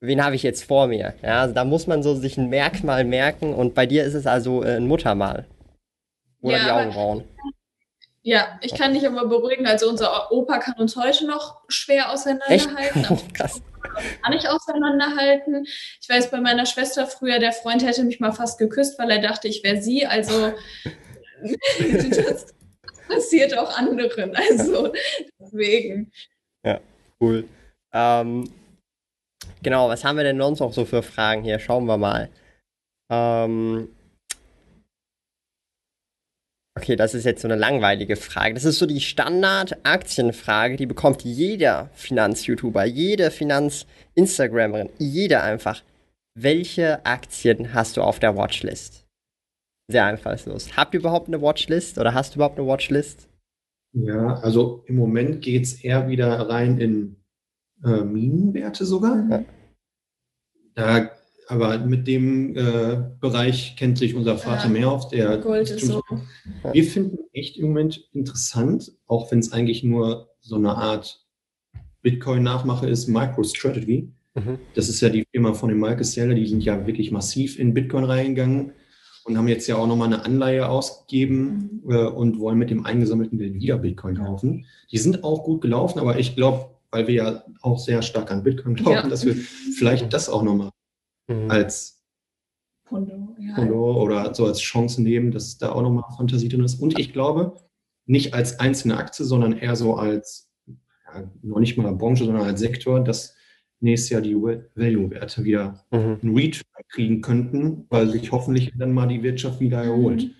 Speaker 1: wen habe ich jetzt vor mir? Ja, also da muss man so sich ein Merkmal merken und bei dir ist es also äh, ein Muttermal. Oder ja, die Augenbrauen.
Speaker 2: Ja, ich kann dich aber beruhigen. Also unser Opa kann uns heute noch schwer auseinanderhalten. Echt? Oh, krass. Kann nicht auseinanderhalten. Ich weiß bei meiner Schwester früher, der Freund hätte mich mal fast geküsst, weil er dachte, ich wäre sie. Also das passiert auch anderen. Also deswegen.
Speaker 1: Ja, cool. Ähm, genau, was haben wir denn sonst noch so für Fragen hier? Schauen wir mal. Ähm, Okay, das ist jetzt so eine langweilige Frage. Das ist so die Standard-Aktienfrage, die bekommt jeder Finanz-YouTuber, jede Finanz-Instagramerin, jeder einfach. Welche Aktien hast du auf der Watchlist? Sehr einfallslos. Habt ihr überhaupt eine Watchlist oder hast du überhaupt eine Watchlist?
Speaker 3: Ja, also im Moment geht es eher wieder rein in äh, Minenwerte sogar. Ja. Da aber mit dem äh, Bereich kennt sich unser Vater ja, mehr auf. Der Gold ist so. Wir finden echt im Moment interessant, auch wenn es eigentlich nur so eine Art Bitcoin-Nachmache ist, MicroStrategy. Mhm. Das ist ja die Firma von dem Michael Seller, die sind ja wirklich massiv in Bitcoin reingegangen und haben jetzt ja auch nochmal eine Anleihe ausgegeben mhm. äh, und wollen mit dem eingesammelten Geld wieder Bitcoin kaufen. Die sind auch gut gelaufen, aber ich glaube, weil wir ja auch sehr stark an Bitcoin glauben, ja. dass wir vielleicht das auch nochmal mhm. als Pendant, ja. oder so als Chance nehmen, dass da auch nochmal Fantasie drin ist. Und ich glaube, nicht als einzelne Aktie, sondern eher so als, ja, noch nicht mal Branche, sondern als Sektor, dass nächstes Jahr die Value-Werte wieder mhm. einen Return kriegen könnten, weil sich hoffentlich dann mal die Wirtschaft wieder erholt.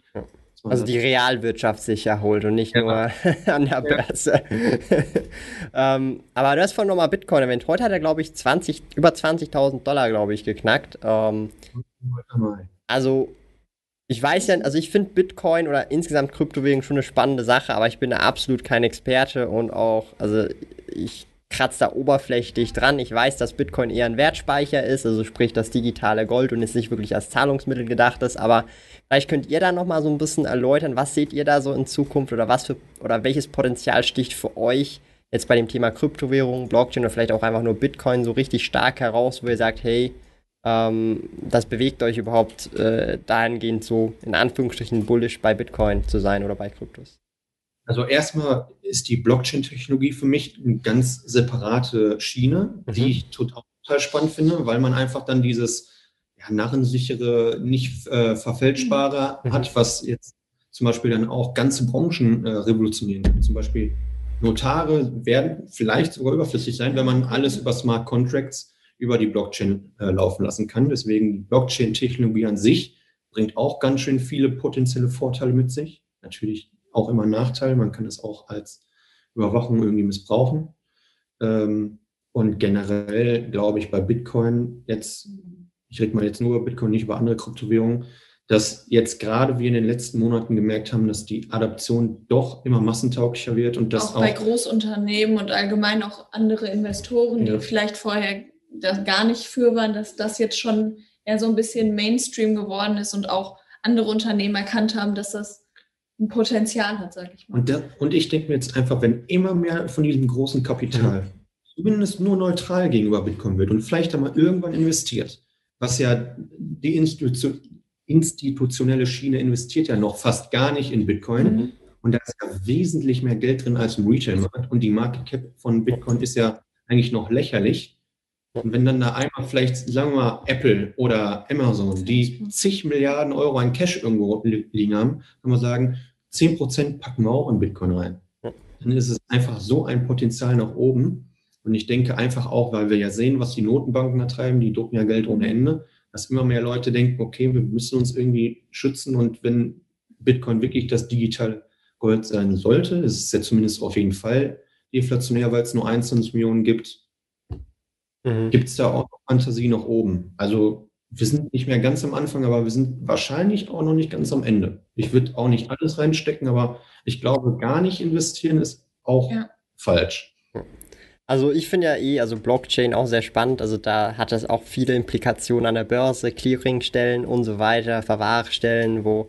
Speaker 1: Also die Realwirtschaft sich erholt und nicht ja. nur an der Börse. ähm, aber du hast vorhin nochmal Bitcoin erwähnt. Heute hat er, glaube ich, 20, über 20.000 Dollar, glaube ich, geknackt. Ähm, also, ich weiß ja, also ich finde Bitcoin oder insgesamt Kryptowährung schon eine spannende Sache, aber ich bin da absolut kein Experte und auch, also ich kratze da oberflächlich dran. Ich weiß, dass Bitcoin eher ein Wertspeicher ist, also sprich das digitale Gold und jetzt nicht wirklich als Zahlungsmittel gedacht ist, aber Vielleicht könnt ihr da noch mal so ein bisschen erläutern, was seht ihr da so in Zukunft oder was für oder welches Potenzial sticht für euch jetzt bei dem Thema Kryptowährung, Blockchain oder vielleicht auch einfach nur Bitcoin so richtig stark heraus, wo ihr sagt, hey, ähm, das bewegt euch überhaupt äh, dahingehend so in Anführungsstrichen bullish bei Bitcoin zu sein oder bei Kryptos?
Speaker 3: Also erstmal ist die Blockchain-Technologie für mich eine ganz separate Schiene, mhm. die ich total, total spannend finde, weil man einfach dann dieses ja, narrensichere, nicht äh, verfälschbare mhm. hat, was jetzt zum Beispiel dann auch ganze Branchen äh, revolutionieren kann. Zum Beispiel Notare werden vielleicht sogar überflüssig sein, wenn man alles über Smart Contracts über die Blockchain äh, laufen lassen kann. Deswegen die Blockchain-Technologie an sich bringt auch ganz schön viele potenzielle Vorteile mit sich. Natürlich auch immer Nachteile. Man kann es auch als Überwachung irgendwie missbrauchen. Ähm, Und generell glaube ich bei Bitcoin jetzt, ich rede mal jetzt nur über Bitcoin, nicht über andere Kryptowährungen, dass jetzt gerade wir in den letzten Monaten gemerkt haben, dass die Adaption doch immer massentauglicher wird und dass
Speaker 2: auch, auch bei Großunternehmen und allgemein auch andere Investoren, ja. die vielleicht vorher da gar nicht für waren, dass das jetzt schon eher so ein bisschen Mainstream geworden ist und auch andere Unternehmen erkannt haben, dass das ein Potenzial hat, sage ich mal.
Speaker 3: Und, der, und ich denke mir jetzt einfach, wenn immer mehr von diesem großen Kapital mhm. zumindest nur neutral gegenüber Bitcoin wird und vielleicht einmal irgendwann investiert, was ja die Institution, institutionelle Schiene investiert ja noch fast gar nicht in Bitcoin. Mhm. Und da ist ja wesentlich mehr Geld drin als im Retail-Markt. Und die Market Cap von Bitcoin ist ja eigentlich noch lächerlich. Und wenn dann da einmal vielleicht, sagen wir mal, Apple oder Amazon, die zig Milliarden Euro an Cash irgendwo liegen haben, kann man sagen, 10 Prozent packen wir auch in Bitcoin rein. Dann ist es einfach so ein Potenzial nach oben. Und ich denke einfach auch, weil wir ja sehen, was die Notenbanken da treiben, die drucken ja Geld ohne Ende dass immer mehr Leute denken, okay, wir müssen uns irgendwie schützen und wenn Bitcoin wirklich das digitale Gold sein sollte, ist es ja zumindest auf jeden Fall deflationär, weil es nur 21 Millionen gibt, mhm. gibt es da auch noch Fantasie nach oben. Also wir sind nicht mehr ganz am Anfang, aber wir sind wahrscheinlich auch noch nicht ganz am Ende. Ich würde auch nicht alles reinstecken, aber ich glaube, gar nicht investieren ist auch ja. falsch.
Speaker 1: Also ich finde ja eh, also Blockchain auch sehr spannend. Also da hat das auch viele Implikationen an der Börse, Clearingstellen und so weiter, Verwahrstellen, wo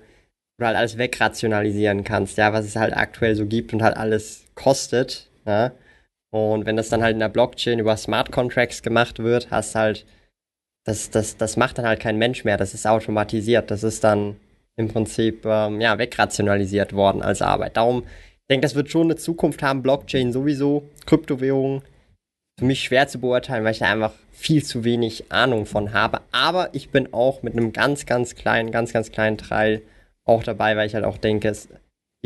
Speaker 1: du halt alles wegrationalisieren kannst, ja, was es halt aktuell so gibt und halt alles kostet. Ja? Und wenn das dann halt in der Blockchain über Smart Contracts gemacht wird, hast halt, das, das, das macht dann halt kein Mensch mehr, das ist automatisiert. Das ist dann im Prinzip ähm, ja, wegrationalisiert worden als Arbeit. Darum ich denke, das wird schon eine Zukunft haben, Blockchain sowieso, Kryptowährungen. Für mich schwer zu beurteilen, weil ich da einfach viel zu wenig Ahnung von habe. Aber ich bin auch mit einem ganz, ganz kleinen, ganz, ganz kleinen Teil auch dabei, weil ich halt auch denke, es,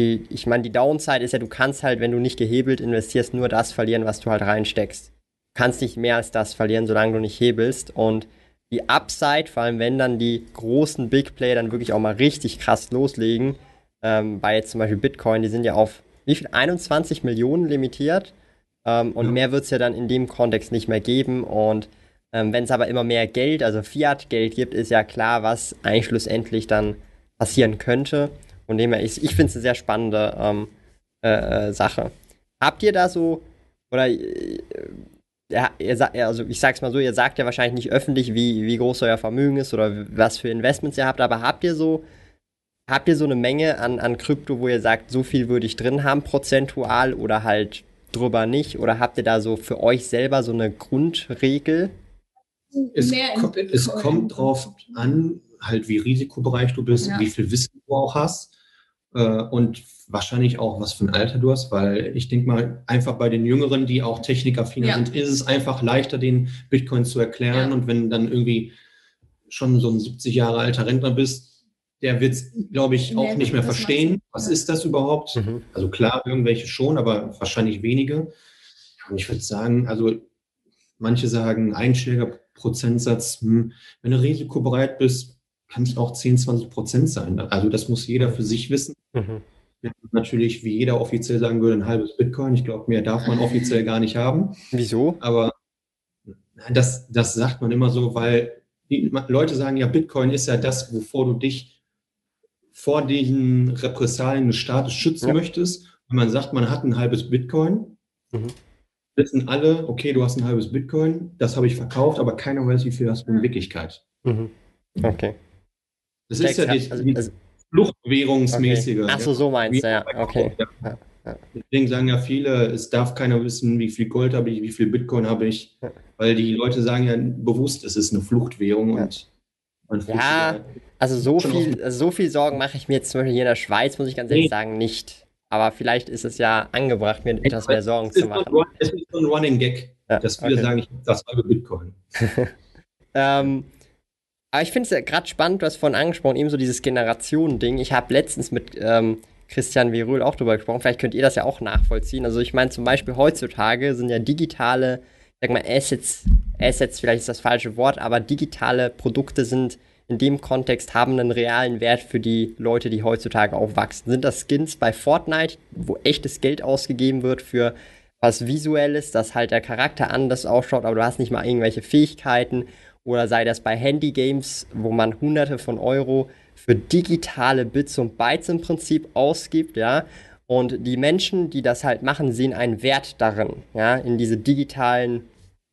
Speaker 1: die, ich meine, die Downside ist ja, du kannst halt, wenn du nicht gehebelt investierst, nur das verlieren, was du halt reinsteckst. Du kannst nicht mehr als das verlieren, solange du nicht hebelst. Und die Upside, vor allem wenn dann die großen Big Player dann wirklich auch mal richtig krass loslegen, ähm, bei jetzt zum Beispiel Bitcoin, die sind ja auf wie viel? 21 Millionen limitiert. Ähm, und ja. mehr wird es ja dann in dem Kontext nicht mehr geben. Und ähm, wenn es aber immer mehr Geld, also Fiat-Geld gibt, ist ja klar, was eigentlich schlussendlich dann passieren könnte. Und dem her, ich, ich finde es eine sehr spannende ähm, äh, äh, Sache. Habt ihr da so, oder äh, ja, ihr, also ich sag's mal so, ihr sagt ja wahrscheinlich nicht öffentlich, wie, wie groß euer Vermögen ist oder was für Investments ihr habt, aber habt ihr so Habt ihr so eine Menge an, an Krypto, wo ihr sagt, so viel würde ich drin haben, prozentual oder halt drüber nicht? Oder habt ihr da so für euch selber so eine Grundregel?
Speaker 3: Es, ko es kommt drauf an, halt wie risikobereich du bist, ja. wie viel Wissen du auch hast und wahrscheinlich auch, was für ein Alter du hast, weil ich denke mal, einfach bei den Jüngeren, die auch technikaffiner ja. sind, ist es einfach leichter, den Bitcoin zu erklären. Ja. Und wenn dann irgendwie schon so ein 70 Jahre alter Rentner bist, der wird es, glaube ich, auch nicht mehr verstehen. Was ist das überhaupt? Mhm. Also klar, irgendwelche schon, aber wahrscheinlich wenige. Und ich würde sagen, also manche sagen Einschlägerprozentsatz, hm, wenn du risikobereit bist, kann es auch 10, 20 Prozent sein. Also das muss jeder für sich wissen. Mhm. Natürlich, wie jeder offiziell sagen würde, ein halbes Bitcoin. Ich glaube, mehr darf man offiziell gar nicht haben.
Speaker 1: Wieso?
Speaker 3: Aber das, das sagt man immer so, weil die Leute sagen ja, Bitcoin ist ja das, wovor du dich vor diesen Repressalien des Staates schützen ja. möchtest, wenn man sagt, man hat ein halbes Bitcoin, mhm. wissen alle, okay, du hast ein halbes Bitcoin, das habe ich verkauft, aber keiner weiß, wie viel hast du in Wirklichkeit.
Speaker 1: Mhm. Okay.
Speaker 3: Das ist ja die, also, also, Fluchtwährungsmäßige.
Speaker 1: Okay. Ach so, meinst du, ja, okay. Ja.
Speaker 3: Ja. Deswegen sagen ja viele, es darf keiner wissen, wie viel Gold habe ich, wie viel Bitcoin habe ich, weil die Leute sagen ja bewusst, es ist eine Fluchtwährung und
Speaker 1: man ja, also so viel, also so viel Sorgen mache ich mir jetzt zum Beispiel hier in der Schweiz, muss ich ganz ehrlich nee. sagen, nicht. Aber vielleicht ist es ja angebracht, mir etwas mehr Sorgen zu machen.
Speaker 3: es ist so ein Running Gag, ja, dass viele okay. sagen, ich habe das halbe Bitcoin.
Speaker 1: ähm, aber ich finde es ja gerade spannend, hast vorhin angesprochen, eben so dieses Generationending. Ich habe letztens mit ähm, Christian Virul auch drüber gesprochen, vielleicht könnt ihr das ja auch nachvollziehen. Also ich meine zum Beispiel heutzutage sind ja digitale, sag mal Assets, Assets vielleicht ist das falsche Wort, aber digitale Produkte sind in dem Kontext haben einen realen Wert für die Leute, die heutzutage aufwachsen. Sind das Skins bei Fortnite, wo echtes Geld ausgegeben wird für was Visuelles, dass halt der Charakter anders ausschaut, aber du hast nicht mal irgendwelche Fähigkeiten. Oder sei das bei Handygames, wo man hunderte von Euro für digitale Bits und Bytes im Prinzip ausgibt, ja. Und die Menschen, die das halt machen, sehen einen Wert darin, ja, in diese digitalen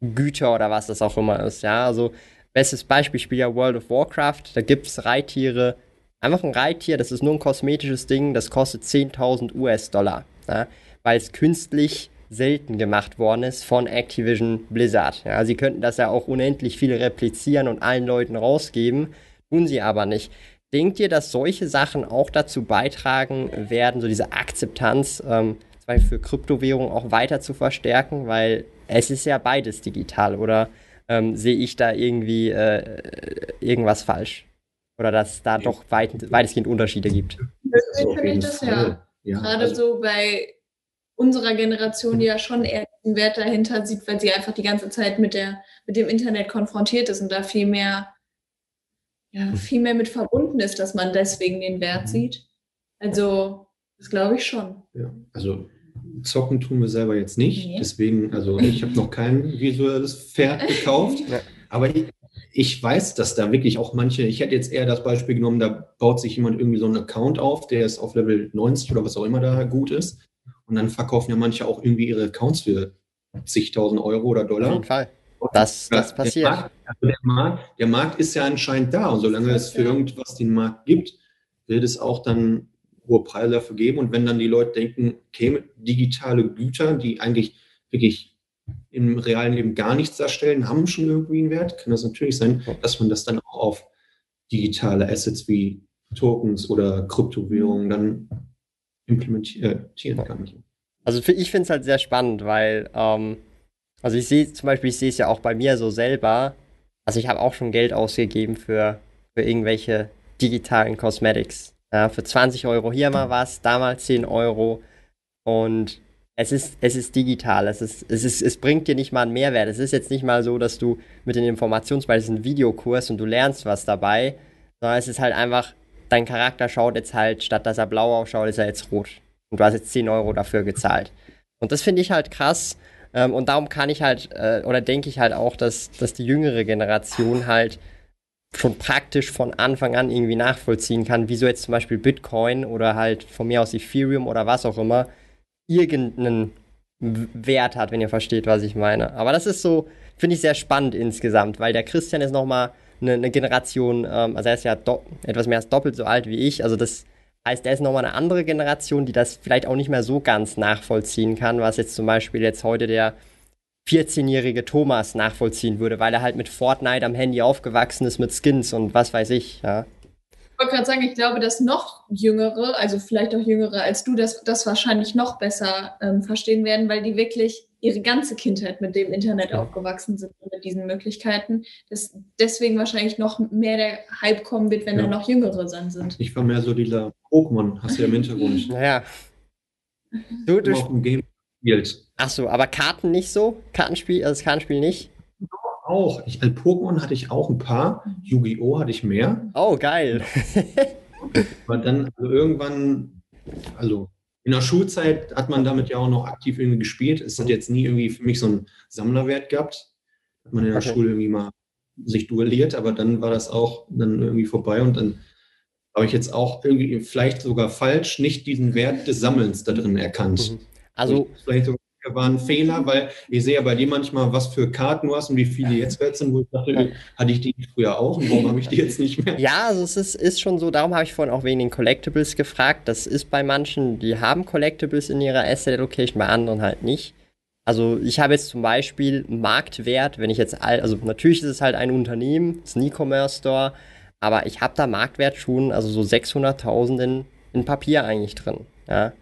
Speaker 1: Güter oder was das auch immer ist, ja. Also, bestes Beispiel, ich spiele ja World of Warcraft, da gibt es Reittiere, einfach ein Reittier, das ist nur ein kosmetisches Ding, das kostet 10.000 US-Dollar, ja, weil es künstlich selten gemacht worden ist von Activision Blizzard. Ja, sie könnten das ja auch unendlich viele replizieren und allen Leuten rausgeben, tun sie aber nicht. Denkt ihr, dass solche Sachen auch dazu beitragen werden, so diese Akzeptanz ähm, für Kryptowährungen auch weiter zu verstärken? Weil es ist ja beides digital, oder ähm, sehe ich da irgendwie äh, irgendwas falsch? Oder dass es da doch weit, weitestgehend Unterschiede gibt?
Speaker 2: Deswegen finde ich das ja. ja. Gerade also, so bei unserer Generation, die ja schon eher den Wert dahinter sieht, weil sie einfach die ganze Zeit mit, der, mit dem Internet konfrontiert ist und da viel mehr, ja, hm. viel mehr mit verbunden ist, dass man deswegen den Wert mhm. sieht. Also, das glaube ich schon.
Speaker 3: Ja, also zocken tun wir selber jetzt nicht. Nee. Deswegen, also ich habe noch kein visuelles Pferd gekauft. aber ich, ich weiß, dass da wirklich auch manche, ich hätte jetzt eher das Beispiel genommen, da baut sich jemand irgendwie so einen Account auf, der ist auf Level 90 oder was auch immer da gut ist. Und dann verkaufen ja manche auch irgendwie ihre Accounts für zigtausend Euro oder Dollar. Auf
Speaker 1: jeden Fall. Das, das passiert.
Speaker 3: Der Markt, also der, Markt, der Markt, ist ja anscheinend da. Und solange es für irgendwas den Markt gibt, wird es auch dann hohe Preise dafür geben. Und wenn dann die Leute denken, okay, digitale Güter, die eigentlich wirklich im realen Leben gar nichts darstellen, haben schon irgendwie einen Wert, kann das natürlich sein, dass man das dann auch auf digitale Assets wie Tokens oder Kryptowährungen dann implementieren kann.
Speaker 1: Also ich finde es halt sehr spannend, weil, ähm, also ich sehe zum Beispiel, ich sehe es ja auch bei mir so selber, also ich habe auch schon Geld ausgegeben für, für irgendwelche digitalen Cosmetics. Ja, für 20 Euro hier mal was, da mal 10 Euro. Und es ist, es ist digital, es, ist, es, ist, es bringt dir nicht mal einen Mehrwert. Es ist jetzt nicht mal so, dass du mit den Informationsball, ist ein Videokurs und du lernst was dabei, sondern es ist halt einfach, dein Charakter schaut jetzt halt, statt dass er blau ausschaut, ist er jetzt rot. Und du hast jetzt 10 Euro dafür gezahlt. Und das finde ich halt krass. Ähm, und darum kann ich halt, äh, oder denke ich halt auch, dass, dass die jüngere Generation halt schon praktisch von Anfang an irgendwie nachvollziehen kann, wieso jetzt zum Beispiel Bitcoin oder halt von mir aus Ethereum oder was auch immer irgendeinen Wert hat, wenn ihr versteht, was ich meine. Aber das ist so, finde ich sehr spannend insgesamt, weil der Christian ist nochmal eine, eine Generation, ähm, also er ist ja etwas mehr als doppelt so alt wie ich, also das heißt, er ist nochmal eine andere Generation, die das vielleicht auch nicht mehr so ganz nachvollziehen kann, was jetzt zum Beispiel jetzt heute der 14-jährige Thomas nachvollziehen würde, weil er halt mit Fortnite am Handy aufgewachsen ist mit Skins und was weiß ich, ja.
Speaker 2: Ich wollte gerade sagen, ich glaube, dass noch Jüngere, also vielleicht auch Jüngere als du, das, das wahrscheinlich noch besser ähm, verstehen werden, weil die wirklich ihre ganze Kindheit mit dem Internet ja. aufgewachsen sind und mit diesen Möglichkeiten. Dass deswegen wahrscheinlich noch mehr der Hype kommen wird, wenn ja. da noch Jüngere dann sind.
Speaker 3: Ich war mehr so dieser Pokémon, hast du ja im Hintergrund.
Speaker 1: Naja.
Speaker 3: Du, du auch im Game
Speaker 1: gespielt. Ach so, aber Karten nicht so? Kartenspiel, also das Kartenspiel nicht?
Speaker 3: Auch. Ich, also Pokémon hatte ich auch ein paar. Yu-Gi-Oh! hatte ich mehr.
Speaker 1: Oh, geil.
Speaker 3: aber dann also irgendwann, also in der Schulzeit hat man damit ja auch noch aktiv irgendwie gespielt. Es hat jetzt nie irgendwie für mich so einen Sammlerwert gehabt. Hat man in der okay. Schule irgendwie mal sich duelliert, aber dann war das auch dann irgendwie vorbei und dann habe ich jetzt auch irgendwie vielleicht sogar falsch nicht diesen Wert des Sammelns da drin erkannt. Mhm.
Speaker 1: Also
Speaker 3: vielleicht sogar war ein Fehler, weil ich sehe ja bei dir manchmal, was für Karten du hast und wie viele jetzt wert sind, wo ich dachte, hatte ich die früher auch und warum habe ich die jetzt nicht mehr?
Speaker 1: Ja, also es ist, ist schon so, darum habe ich vorhin auch wegen den Collectibles gefragt. Das ist bei manchen, die haben Collectibles in ihrer Asset Allocation, bei anderen halt nicht. Also ich habe jetzt zum Beispiel Marktwert, wenn ich jetzt, all, also natürlich ist es halt ein Unternehmen, es ist ein E-Commerce Store, aber ich habe da Marktwert schon, also so 600.000 in, in Papier eigentlich drin. Ja.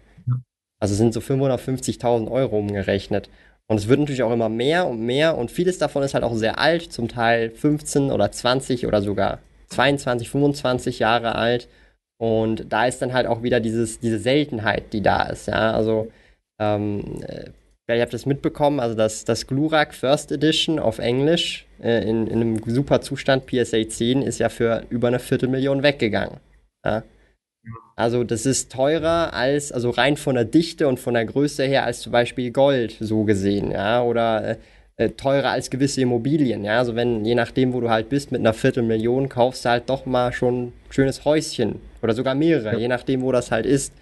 Speaker 1: Also sind so 550.000 Euro umgerechnet. Und es wird natürlich auch immer mehr und mehr und vieles davon ist halt auch sehr alt, zum Teil 15 oder 20 oder sogar 22, 25 Jahre alt. Und da ist dann halt auch wieder dieses, diese Seltenheit, die da ist. Ja, also ähm, äh, ihr habt das mitbekommen, also das, das Glurak First Edition auf Englisch äh, in, in einem super Zustand PSA 10 ist ja für über eine Viertelmillion weggegangen. Ja? Also das ist teurer als, also rein von der Dichte und von der Größe her als zum Beispiel Gold, so gesehen, ja, oder äh, äh, teurer als gewisse Immobilien, ja. Also wenn, je nachdem, wo du halt bist, mit einer Viertelmillion kaufst du halt doch mal schon ein schönes Häuschen oder sogar mehrere, ja. je nachdem, wo das halt ist.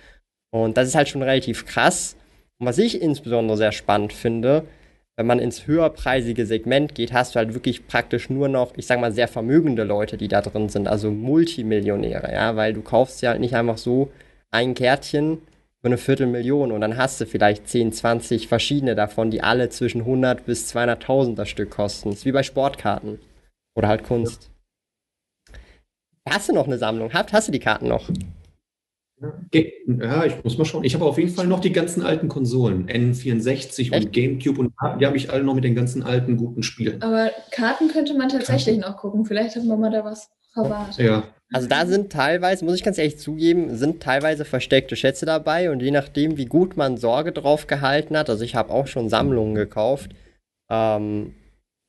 Speaker 1: Und das ist halt schon relativ krass. Und was ich insbesondere sehr spannend finde, wenn man ins höherpreisige Segment geht, hast du halt wirklich praktisch nur noch, ich sag mal, sehr vermögende Leute, die da drin sind, also Multimillionäre, ja, weil du kaufst ja halt nicht einfach so ein Kärtchen für eine Viertelmillion und dann hast du vielleicht 10, 20 verschiedene davon, die alle zwischen 100 bis 200.000 das Stück kosten. Das ist wie bei Sportkarten oder halt Kunst. Ja. Hast du noch eine Sammlung? Hast du die Karten noch?
Speaker 3: Ja, ich muss mal schauen. Ich habe auf jeden Fall noch die ganzen alten Konsolen, N64 Echt? und GameCube und die habe ich alle noch mit den ganzen alten guten Spielen.
Speaker 2: Aber Karten könnte man tatsächlich Karten. noch gucken. Vielleicht haben wir mal da was verwahrt.
Speaker 3: Ja.
Speaker 1: Also da sind teilweise, muss ich ganz ehrlich zugeben, sind teilweise versteckte Schätze dabei und je nachdem, wie gut man Sorge drauf gehalten hat, also ich habe auch schon Sammlungen gekauft, ähm,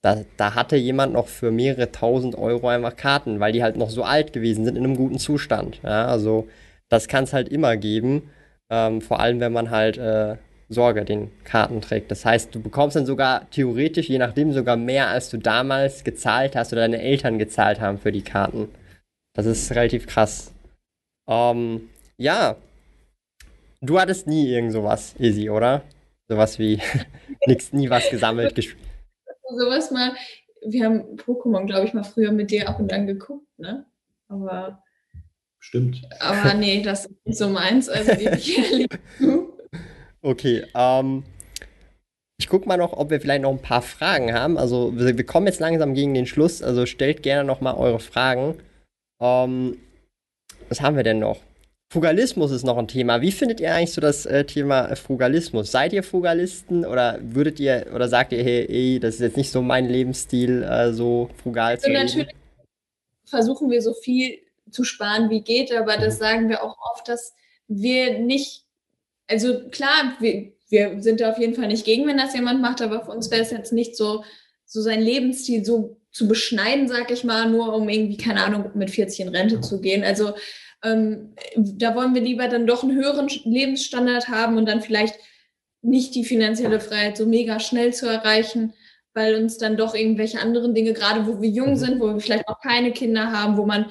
Speaker 1: da, da, hatte jemand noch für mehrere tausend Euro einfach Karten, weil die halt noch so alt gewesen sind in einem guten Zustand. Ja, also das kann es halt immer geben. Ähm, vor allem, wenn man halt äh, Sorge den Karten trägt. Das heißt, du bekommst dann sogar theoretisch, je nachdem, sogar mehr, als du damals gezahlt hast oder deine Eltern gezahlt haben für die Karten. Das ist relativ krass. Ähm, ja. Du hattest nie irgend sowas, Easy, oder? Sowas wie nix, nie was gesammelt.
Speaker 2: sowas mal, wir haben Pokémon, glaube ich, mal früher mit dir ab und an geguckt, ne? Aber
Speaker 3: Stimmt.
Speaker 2: Aber nee, das ist nicht so meins. Also die
Speaker 1: Okay, ähm, ich gucke mal noch, ob wir vielleicht noch ein paar Fragen haben. Also wir, wir kommen jetzt langsam gegen den Schluss. Also stellt gerne noch mal eure Fragen. Ähm, was haben wir denn noch? Frugalismus ist noch ein Thema. Wie findet ihr eigentlich so das äh, Thema Frugalismus? Seid ihr Frugalisten oder würdet ihr oder sagt ihr, hey, ey, das ist jetzt nicht so mein Lebensstil, äh, so frugal also zu leben? Natürlich
Speaker 2: versuchen wir so viel zu sparen, wie geht. Aber das mhm. sagen wir auch oft, dass wir nicht, also klar, wir, wir sind da auf jeden Fall nicht gegen, wenn das jemand macht, aber für uns wäre es jetzt nicht so, so sein Lebensstil so zu beschneiden, sag ich mal, nur um irgendwie, keine Ahnung, mit 40 in Rente zu gehen. Also ähm, da wollen wir lieber dann doch einen höheren Lebensstandard haben und dann vielleicht nicht die finanzielle Freiheit so mega schnell zu erreichen, weil uns dann doch irgendwelche anderen Dinge, gerade wo wir jung mhm. sind, wo wir vielleicht auch keine Kinder haben, wo man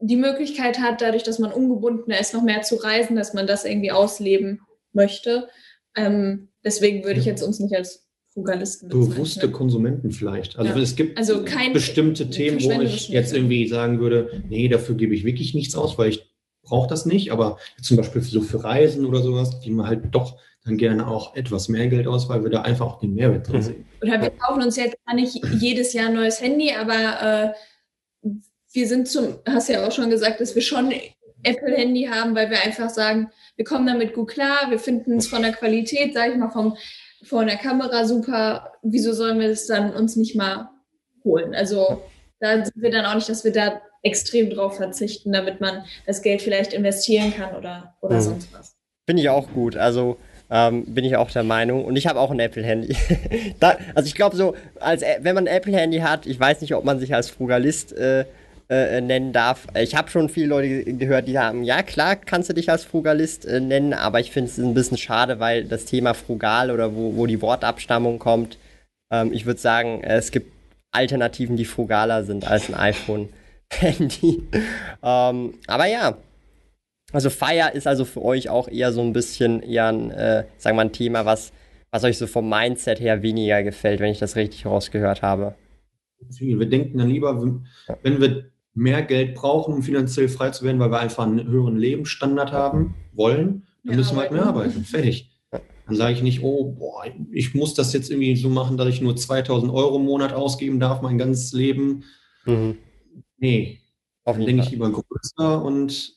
Speaker 2: die Möglichkeit hat, dadurch, dass man ungebundener ist, noch mehr zu reisen, dass man das irgendwie ausleben möchte. Ähm, deswegen würde ich jetzt uns nicht als Frugalisten
Speaker 3: Bewusste Konsumenten vielleicht. Also ja. es gibt also bestimmte Themen, wo ich jetzt irgendwie sagen würde, nee, dafür gebe ich wirklich nichts aus, weil ich brauche das nicht. Aber zum Beispiel so für Reisen oder sowas, die man halt doch dann gerne auch etwas mehr Geld aus, weil wir da einfach auch den Mehrwert drin sehen.
Speaker 2: Oder wir kaufen uns jetzt gar nicht jedes Jahr ein neues Handy, aber äh, wir sind zum, hast ja auch schon gesagt, dass wir schon Apple-Handy haben, weil wir einfach sagen, wir kommen damit gut klar, wir finden es von der Qualität, sage ich mal, vom, von der Kamera super. Wieso sollen wir es dann uns nicht mal holen? Also da sind wir dann auch nicht, dass wir da extrem drauf verzichten, damit man das Geld vielleicht investieren kann oder, oder mhm. sonst was.
Speaker 1: Finde ich auch gut. Also ähm, bin ich auch der Meinung. Und ich habe auch ein Apple-Handy. also ich glaube so, als wenn man ein Apple-Handy hat, ich weiß nicht, ob man sich als Frugalist äh, äh, nennen darf. Ich habe schon viele Leute gehört, die haben, ja klar, kannst du dich als Frugalist äh, nennen, aber ich finde es ein bisschen schade, weil das Thema frugal oder wo, wo die Wortabstammung kommt, ähm, ich würde sagen, es gibt Alternativen, die frugaler sind als ein iPhone-Handy. ähm, aber ja, also Fire ist also für euch auch eher so ein bisschen eher ein, äh, sagen wir ein Thema, was, was euch so vom Mindset her weniger gefällt, wenn ich das richtig rausgehört habe.
Speaker 3: Wir denken dann lieber, wenn wir mehr Geld brauchen, um finanziell frei zu werden, weil wir einfach einen höheren Lebensstandard haben wollen, dann ja, müssen wir halt mehr arbeiten. Fertig. Dann sage ich nicht, oh, boah, ich muss das jetzt irgendwie so machen, dass ich nur 2000 Euro im Monat ausgeben darf, mein ganzes Leben. Mhm. Nee. Auf dann denke ich lieber größer und.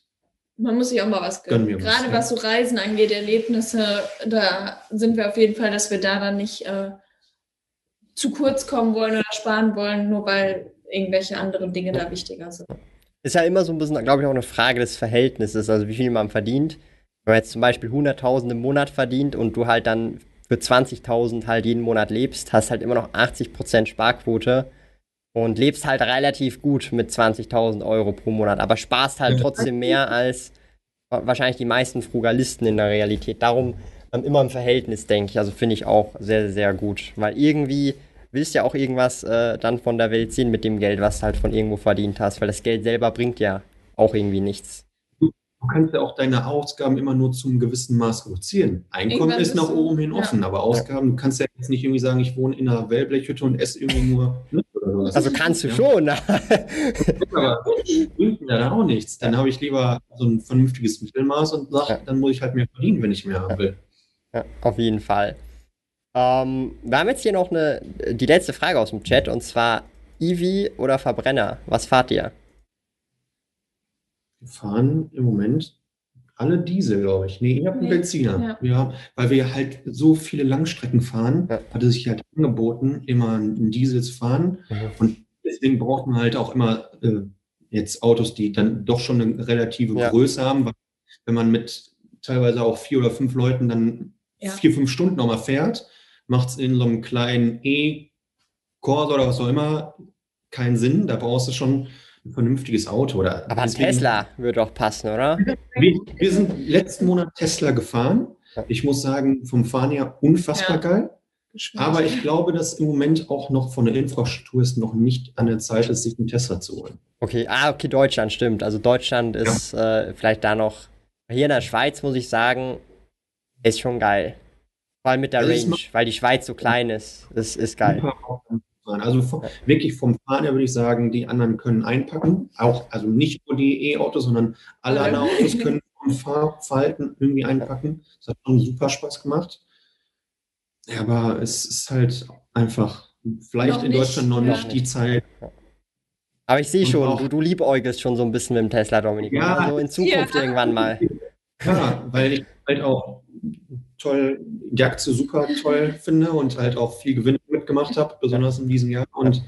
Speaker 2: Man muss sich auch mal was gönnen. gönnen Gerade was, was so Reisen angeht, Erlebnisse, da sind wir auf jeden Fall, dass wir da dann nicht äh, zu kurz kommen wollen oder sparen wollen, nur weil irgendwelche anderen Dinge da wichtiger sind.
Speaker 1: Ist ja immer so ein bisschen, glaube ich, auch eine Frage des Verhältnisses, also wie viel man verdient. Wenn man jetzt zum Beispiel 100.000 im Monat verdient und du halt dann für 20.000 halt jeden Monat lebst, hast halt immer noch 80% Sparquote und lebst halt relativ gut mit 20.000 Euro pro Monat, aber sparst halt trotzdem mehr als wahrscheinlich die meisten Frugalisten in der Realität. Darum ähm, immer im Verhältnis, denke ich. Also finde ich auch sehr, sehr gut. Weil irgendwie willst ja auch irgendwas äh, dann von der Welt sehen mit dem Geld, was du halt von irgendwo verdient hast. Weil das Geld selber bringt ja auch irgendwie nichts.
Speaker 3: Du kannst ja auch deine Ausgaben immer nur zum gewissen Maß reduzieren. Einkommen Irgendwann ist nach oben hin offen, ja. aber Ausgaben, du kannst ja jetzt nicht irgendwie sagen, ich wohne in einer Wellblechhütte und esse irgendwie nur
Speaker 1: Also kannst du schon. Ne?
Speaker 3: aber bringt mir dann auch nichts. Dann habe ich lieber so ein vernünftiges Mittelmaß und sage, ja. dann muss ich halt mehr verdienen, wenn ich mehr haben will.
Speaker 1: Ja, auf jeden Fall. Ähm, wir haben jetzt hier noch eine, die letzte Frage aus dem Chat und zwar Eevee oder Verbrenner? Was fahrt ihr?
Speaker 3: Wir fahren im Moment alle Diesel, glaube ich. Nee, ihr habt einen nee. Benziner. Ja. Haben, weil wir halt so viele Langstrecken fahren, ja. hat es sich halt angeboten, immer einen Diesel zu fahren. Mhm. Und deswegen braucht man halt auch immer äh, jetzt Autos, die dann doch schon eine relative ja. Größe haben. Weil wenn man mit teilweise auch vier oder fünf Leuten dann vier, fünf Stunden nochmal fährt, macht es in so einem kleinen E-Corsa oder was auch immer keinen Sinn. Da brauchst du schon ein vernünftiges Auto. Oder
Speaker 1: Aber ein Tesla würde auch passen, oder?
Speaker 3: Wir, wir, sind letzten Monat Tesla gefahren. Ich muss sagen, vom Fahren her unfassbar ja. geil. Aber ich glaube, dass im Moment auch noch von der Infrastruktur ist noch nicht an der Zeit ist, sich einen Tesla zu holen.
Speaker 1: Okay, ah, okay, Deutschland stimmt. Also Deutschland ist ja. äh, vielleicht da noch. Hier in der Schweiz muss ich sagen, ist schon geil. Vor allem mit der Range, weil die Schweiz so klein ist. Das ist geil.
Speaker 3: Also vom, wirklich vom Fahren her würde ich sagen, die anderen können einpacken. Auch, also nicht nur die E-Autos, sondern alle anderen Autos können vom Fahrverhalten irgendwie einpacken. Das hat schon super Spaß gemacht. Ja, aber es ist halt einfach vielleicht in Deutschland noch nicht die Zeit.
Speaker 1: Aber ich sehe schon, du, du liebäugelst schon so ein bisschen mit dem Tesla, Dominik. Ja, also in Zukunft ja. irgendwann mal.
Speaker 3: Ja, weil ich halt auch toll, die Aktie super toll finde und halt auch viel Gewinn mitgemacht habe, besonders in diesem Jahr. Und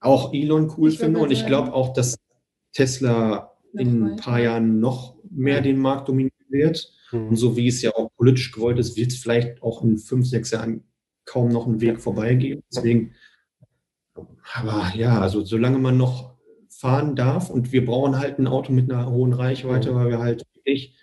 Speaker 3: auch Elon cool ich finde. Und ich glaube auch, dass Tesla in ein paar Jahren noch mehr den Markt dominieren wird. Mhm. Und so wie es ja auch politisch gewollt ist, wird es vielleicht auch in fünf, sechs Jahren kaum noch einen Weg vorbeigehen. Deswegen, aber ja, also solange man noch fahren darf und wir brauchen halt ein Auto mit einer hohen Reichweite, mhm. weil wir halt echt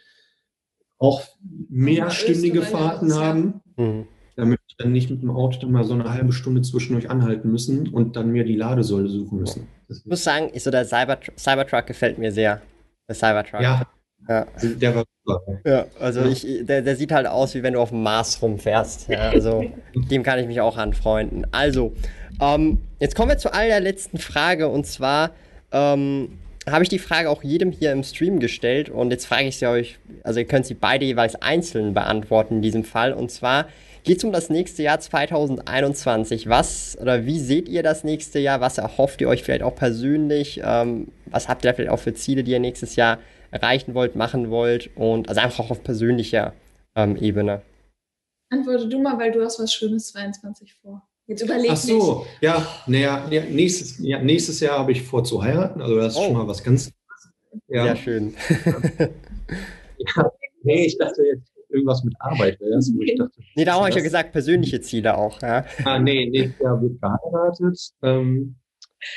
Speaker 3: auch mehrstündige Fahrten haben, mhm. damit ich dann nicht mit dem Auto dann mal so eine halbe Stunde zwischendurch anhalten müssen und dann mir die Ladesäule suchen müssen.
Speaker 1: Ich muss sagen, so der Cyber Cybertruck gefällt mir sehr. Der Cybertruck.
Speaker 3: Ja. ja. Der war super.
Speaker 1: Ja, also ja. Ich, der, der sieht halt aus, wie wenn du auf dem Mars rumfährst. Ja, also dem kann ich mich auch anfreunden. Also, ähm, jetzt kommen wir zu allerletzten Frage und zwar, ähm, habe ich die Frage auch jedem hier im Stream gestellt und jetzt frage ich sie euch, also ihr könnt sie beide jeweils einzeln beantworten in diesem Fall und zwar geht es um das nächste Jahr 2021. Was oder wie seht ihr das nächste Jahr? Was erhofft ihr euch vielleicht auch persönlich? Ähm, was habt ihr vielleicht auch für Ziele, die ihr nächstes Jahr erreichen wollt, machen wollt und also einfach auch auf persönlicher ähm, Ebene?
Speaker 2: Antworte du mal, weil du hast was Schönes 22 vor. Jetzt überleg
Speaker 3: Ach so, nicht. ja, naja, ja, nächstes, ja, nächstes Jahr habe ich vor zu heiraten, also das ist oh. schon mal was ganz.
Speaker 1: Ja. Sehr schön.
Speaker 3: ja, nee, ich dachte jetzt irgendwas mit Arbeit wäre das, ich dachte.
Speaker 1: Nee, da habe ich ja gesagt, persönliche Ziele auch, ja.
Speaker 3: Ah, nee, nächstes Jahr wird geheiratet. Ähm,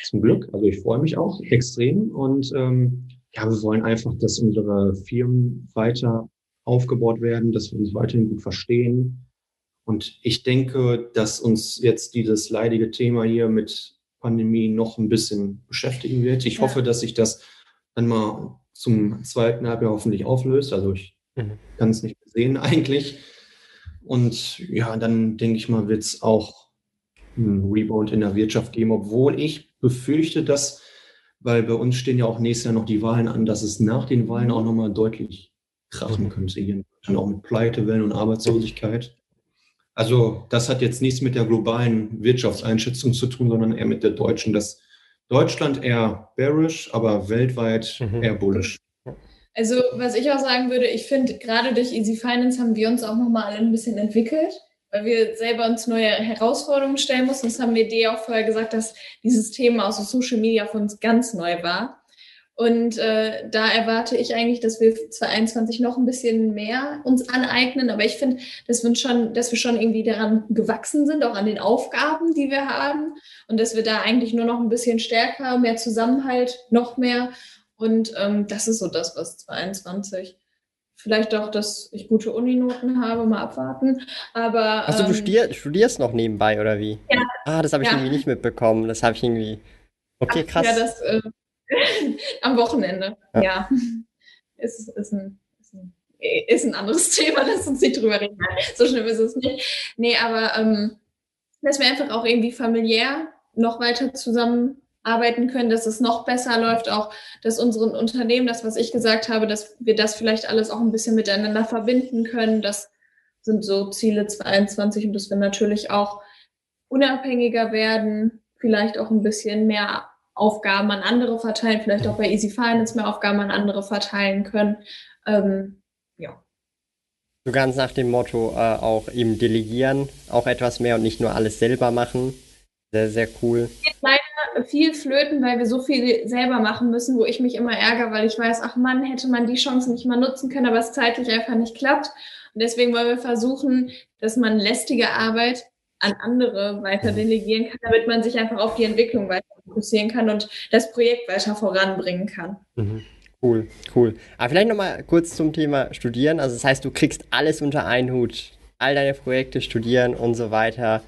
Speaker 3: zum Glück, also ich freue mich auch extrem und ähm, ja, wir wollen einfach, dass unsere Firmen weiter aufgebaut werden, dass wir uns weiterhin gut verstehen, und ich denke, dass uns jetzt dieses leidige Thema hier mit Pandemie noch ein bisschen beschäftigen wird. Ich ja. hoffe, dass sich das dann mal zum zweiten Halbjahr hoffentlich auflöst. Also ich mhm. kann es nicht sehen eigentlich. Und ja, dann denke ich mal, wird es auch einen Rebound in der Wirtschaft geben, obwohl ich befürchte, dass, weil bei uns stehen ja auch nächstes Jahr noch die Wahlen an, dass es nach den Wahlen auch nochmal deutlich krachen mhm. könnte hier. Und auch mit Pleitewellen und Arbeitslosigkeit. Also das hat jetzt nichts mit der globalen Wirtschaftseinschätzung zu tun, sondern eher mit der deutschen. Dass Deutschland eher bearish, aber weltweit mhm. eher bullish.
Speaker 2: Also was ich auch sagen würde, ich finde, gerade durch Easy Finance haben wir uns auch nochmal alle ein bisschen entwickelt, weil wir selber uns neue Herausforderungen stellen mussten. Das haben wir dir auch vorher gesagt, dass dieses Thema aus Social Media für uns ganz neu war. Und äh, da erwarte ich eigentlich, dass wir 2021 noch ein bisschen mehr uns aneignen. Aber ich finde, dass wir schon, dass wir schon irgendwie daran gewachsen sind, auch an den Aufgaben, die wir haben. Und dass wir da eigentlich nur noch ein bisschen stärker, mehr Zusammenhalt, noch mehr. Und ähm, das ist so das, was 22 vielleicht auch, dass ich gute Uninoten habe, mal abwarten. Aber.
Speaker 1: Achso, ähm, du studier, studierst noch nebenbei, oder wie?
Speaker 2: Ja.
Speaker 1: Ah, das habe ich ja. irgendwie nicht mitbekommen. Das habe ich irgendwie. Okay, krass.
Speaker 2: Ja, das äh, am Wochenende. Ja. ja. Ist, ist, ein, ist, ein, ist ein anderes Thema, lass uns nicht drüber reden. So schlimm ist es nicht. Nee, aber ähm, dass wir einfach auch irgendwie familiär noch weiter zusammen arbeiten können, dass es noch besser läuft, auch dass unseren Unternehmen, das, was ich gesagt habe, dass wir das vielleicht alles auch ein bisschen miteinander verbinden können. Das sind so Ziele 22 und dass wir natürlich auch unabhängiger werden, vielleicht auch ein bisschen mehr Aufgaben an andere verteilen, vielleicht auch bei Easy Finance mehr Aufgaben an andere verteilen können. Ähm, ja.
Speaker 1: So ganz nach dem Motto äh, auch eben delegieren, auch etwas mehr und nicht nur alles selber machen. Sehr, sehr cool.
Speaker 2: Leider viel flöten, weil wir so viel selber machen müssen, wo ich mich immer ärgere, weil ich weiß, ach Mann, hätte man die Chance nicht mal nutzen können, aber es zeitlich einfach nicht klappt. Und deswegen wollen wir versuchen, dass man lästige Arbeit an andere weiter delegieren kann, damit man sich einfach auf die Entwicklung weiter fokussieren kann und das Projekt weiter voranbringen kann.
Speaker 1: Mhm. Cool, cool. Aber vielleicht nochmal kurz zum Thema Studieren. Also das heißt, du kriegst alles unter einen Hut. All deine Projekte studieren und so weiter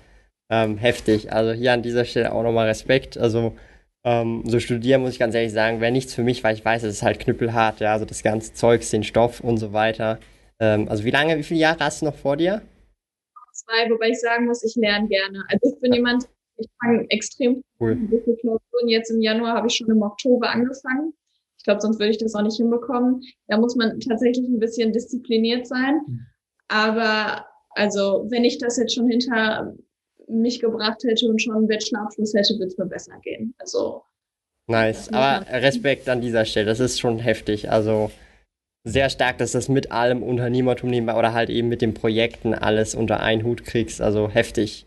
Speaker 1: ähm, heftig. Also hier an dieser Stelle auch nochmal Respekt. Also ähm, so studieren muss ich ganz ehrlich sagen, wäre nichts für mich, weil ich weiß, es ist halt knüppelhart, ja, also das ganze Zeugs, den Stoff und so weiter. Ähm, also wie lange, wie viele Jahre hast du noch vor dir?
Speaker 2: Zwei, wobei ich sagen muss, ich lerne gerne. Also ich bin ja. jemand, ich fange extrem
Speaker 1: cool.
Speaker 2: Klausuren. Jetzt im Januar habe ich schon im Oktober angefangen. Ich glaube, sonst würde ich das auch nicht hinbekommen. Da muss man tatsächlich ein bisschen diszipliniert sein. Mhm. Aber also, wenn ich das jetzt schon hinter mich gebracht hätte und schon einen Bachelorabschluss hätte, würde es mir besser gehen. Also.
Speaker 1: Nice, aber Respekt an dieser Stelle, das ist schon heftig. Also sehr stark, dass das mit allem Unternehmertum nebenbei oder halt eben mit den Projekten alles unter einen Hut kriegst. Also heftig.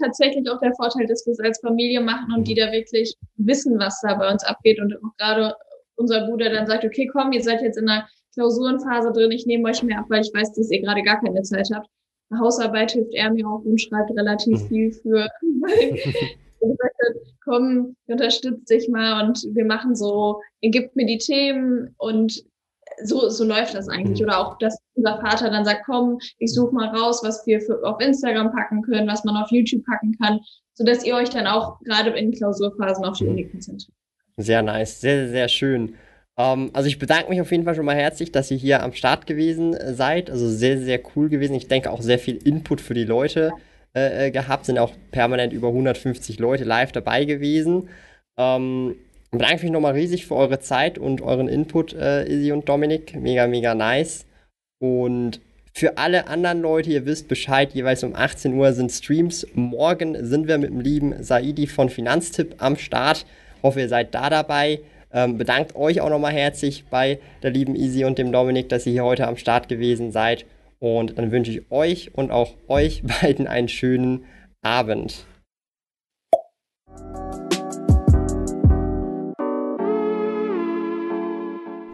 Speaker 2: Tatsächlich auch der Vorteil, dass wir es als Familie machen und die da wirklich wissen, was da bei uns abgeht und auch gerade unser Bruder dann sagt, okay, komm, ihr seid jetzt in einer Klausurenphase drin, ich nehme euch mehr ab, weil ich weiß, dass ihr gerade gar keine Zeit habt. Hausarbeit hilft er mir auch und schreibt relativ mhm. viel für, weil er gesagt hat, komm, unterstützt dich mal und wir machen so, er gibt mir die Themen und so, so läuft das eigentlich. Mhm. Oder auch, dass unser Vater dann sagt, komm, ich suche mal raus, was wir für, auf Instagram packen können, was man auf YouTube packen kann, so dass ihr euch dann auch gerade in Klausurphasen auf die mhm. Uni konzentriert.
Speaker 1: Sehr nice, sehr, sehr schön. Ähm, also ich bedanke mich auf jeden Fall schon mal herzlich, dass ihr hier am Start gewesen äh, seid. Also sehr, sehr cool gewesen. Ich denke auch sehr viel Input für die Leute äh, äh gehabt. Sind auch permanent über 150 Leute live dabei gewesen. Ähm, bedanke mich nochmal riesig für eure Zeit und euren Input, äh, Izzy und Dominik. Mega, mega nice. Und für alle anderen Leute, ihr wisst Bescheid, jeweils um 18 Uhr sind Streams. Morgen sind wir mit dem lieben Saidi von Finanztipp am Start. Hoffe, ihr seid da dabei. Ähm, bedankt euch auch nochmal herzlich bei der lieben Easy und dem Dominik, dass ihr hier heute am Start gewesen seid. Und dann wünsche ich euch und auch euch beiden einen schönen Abend.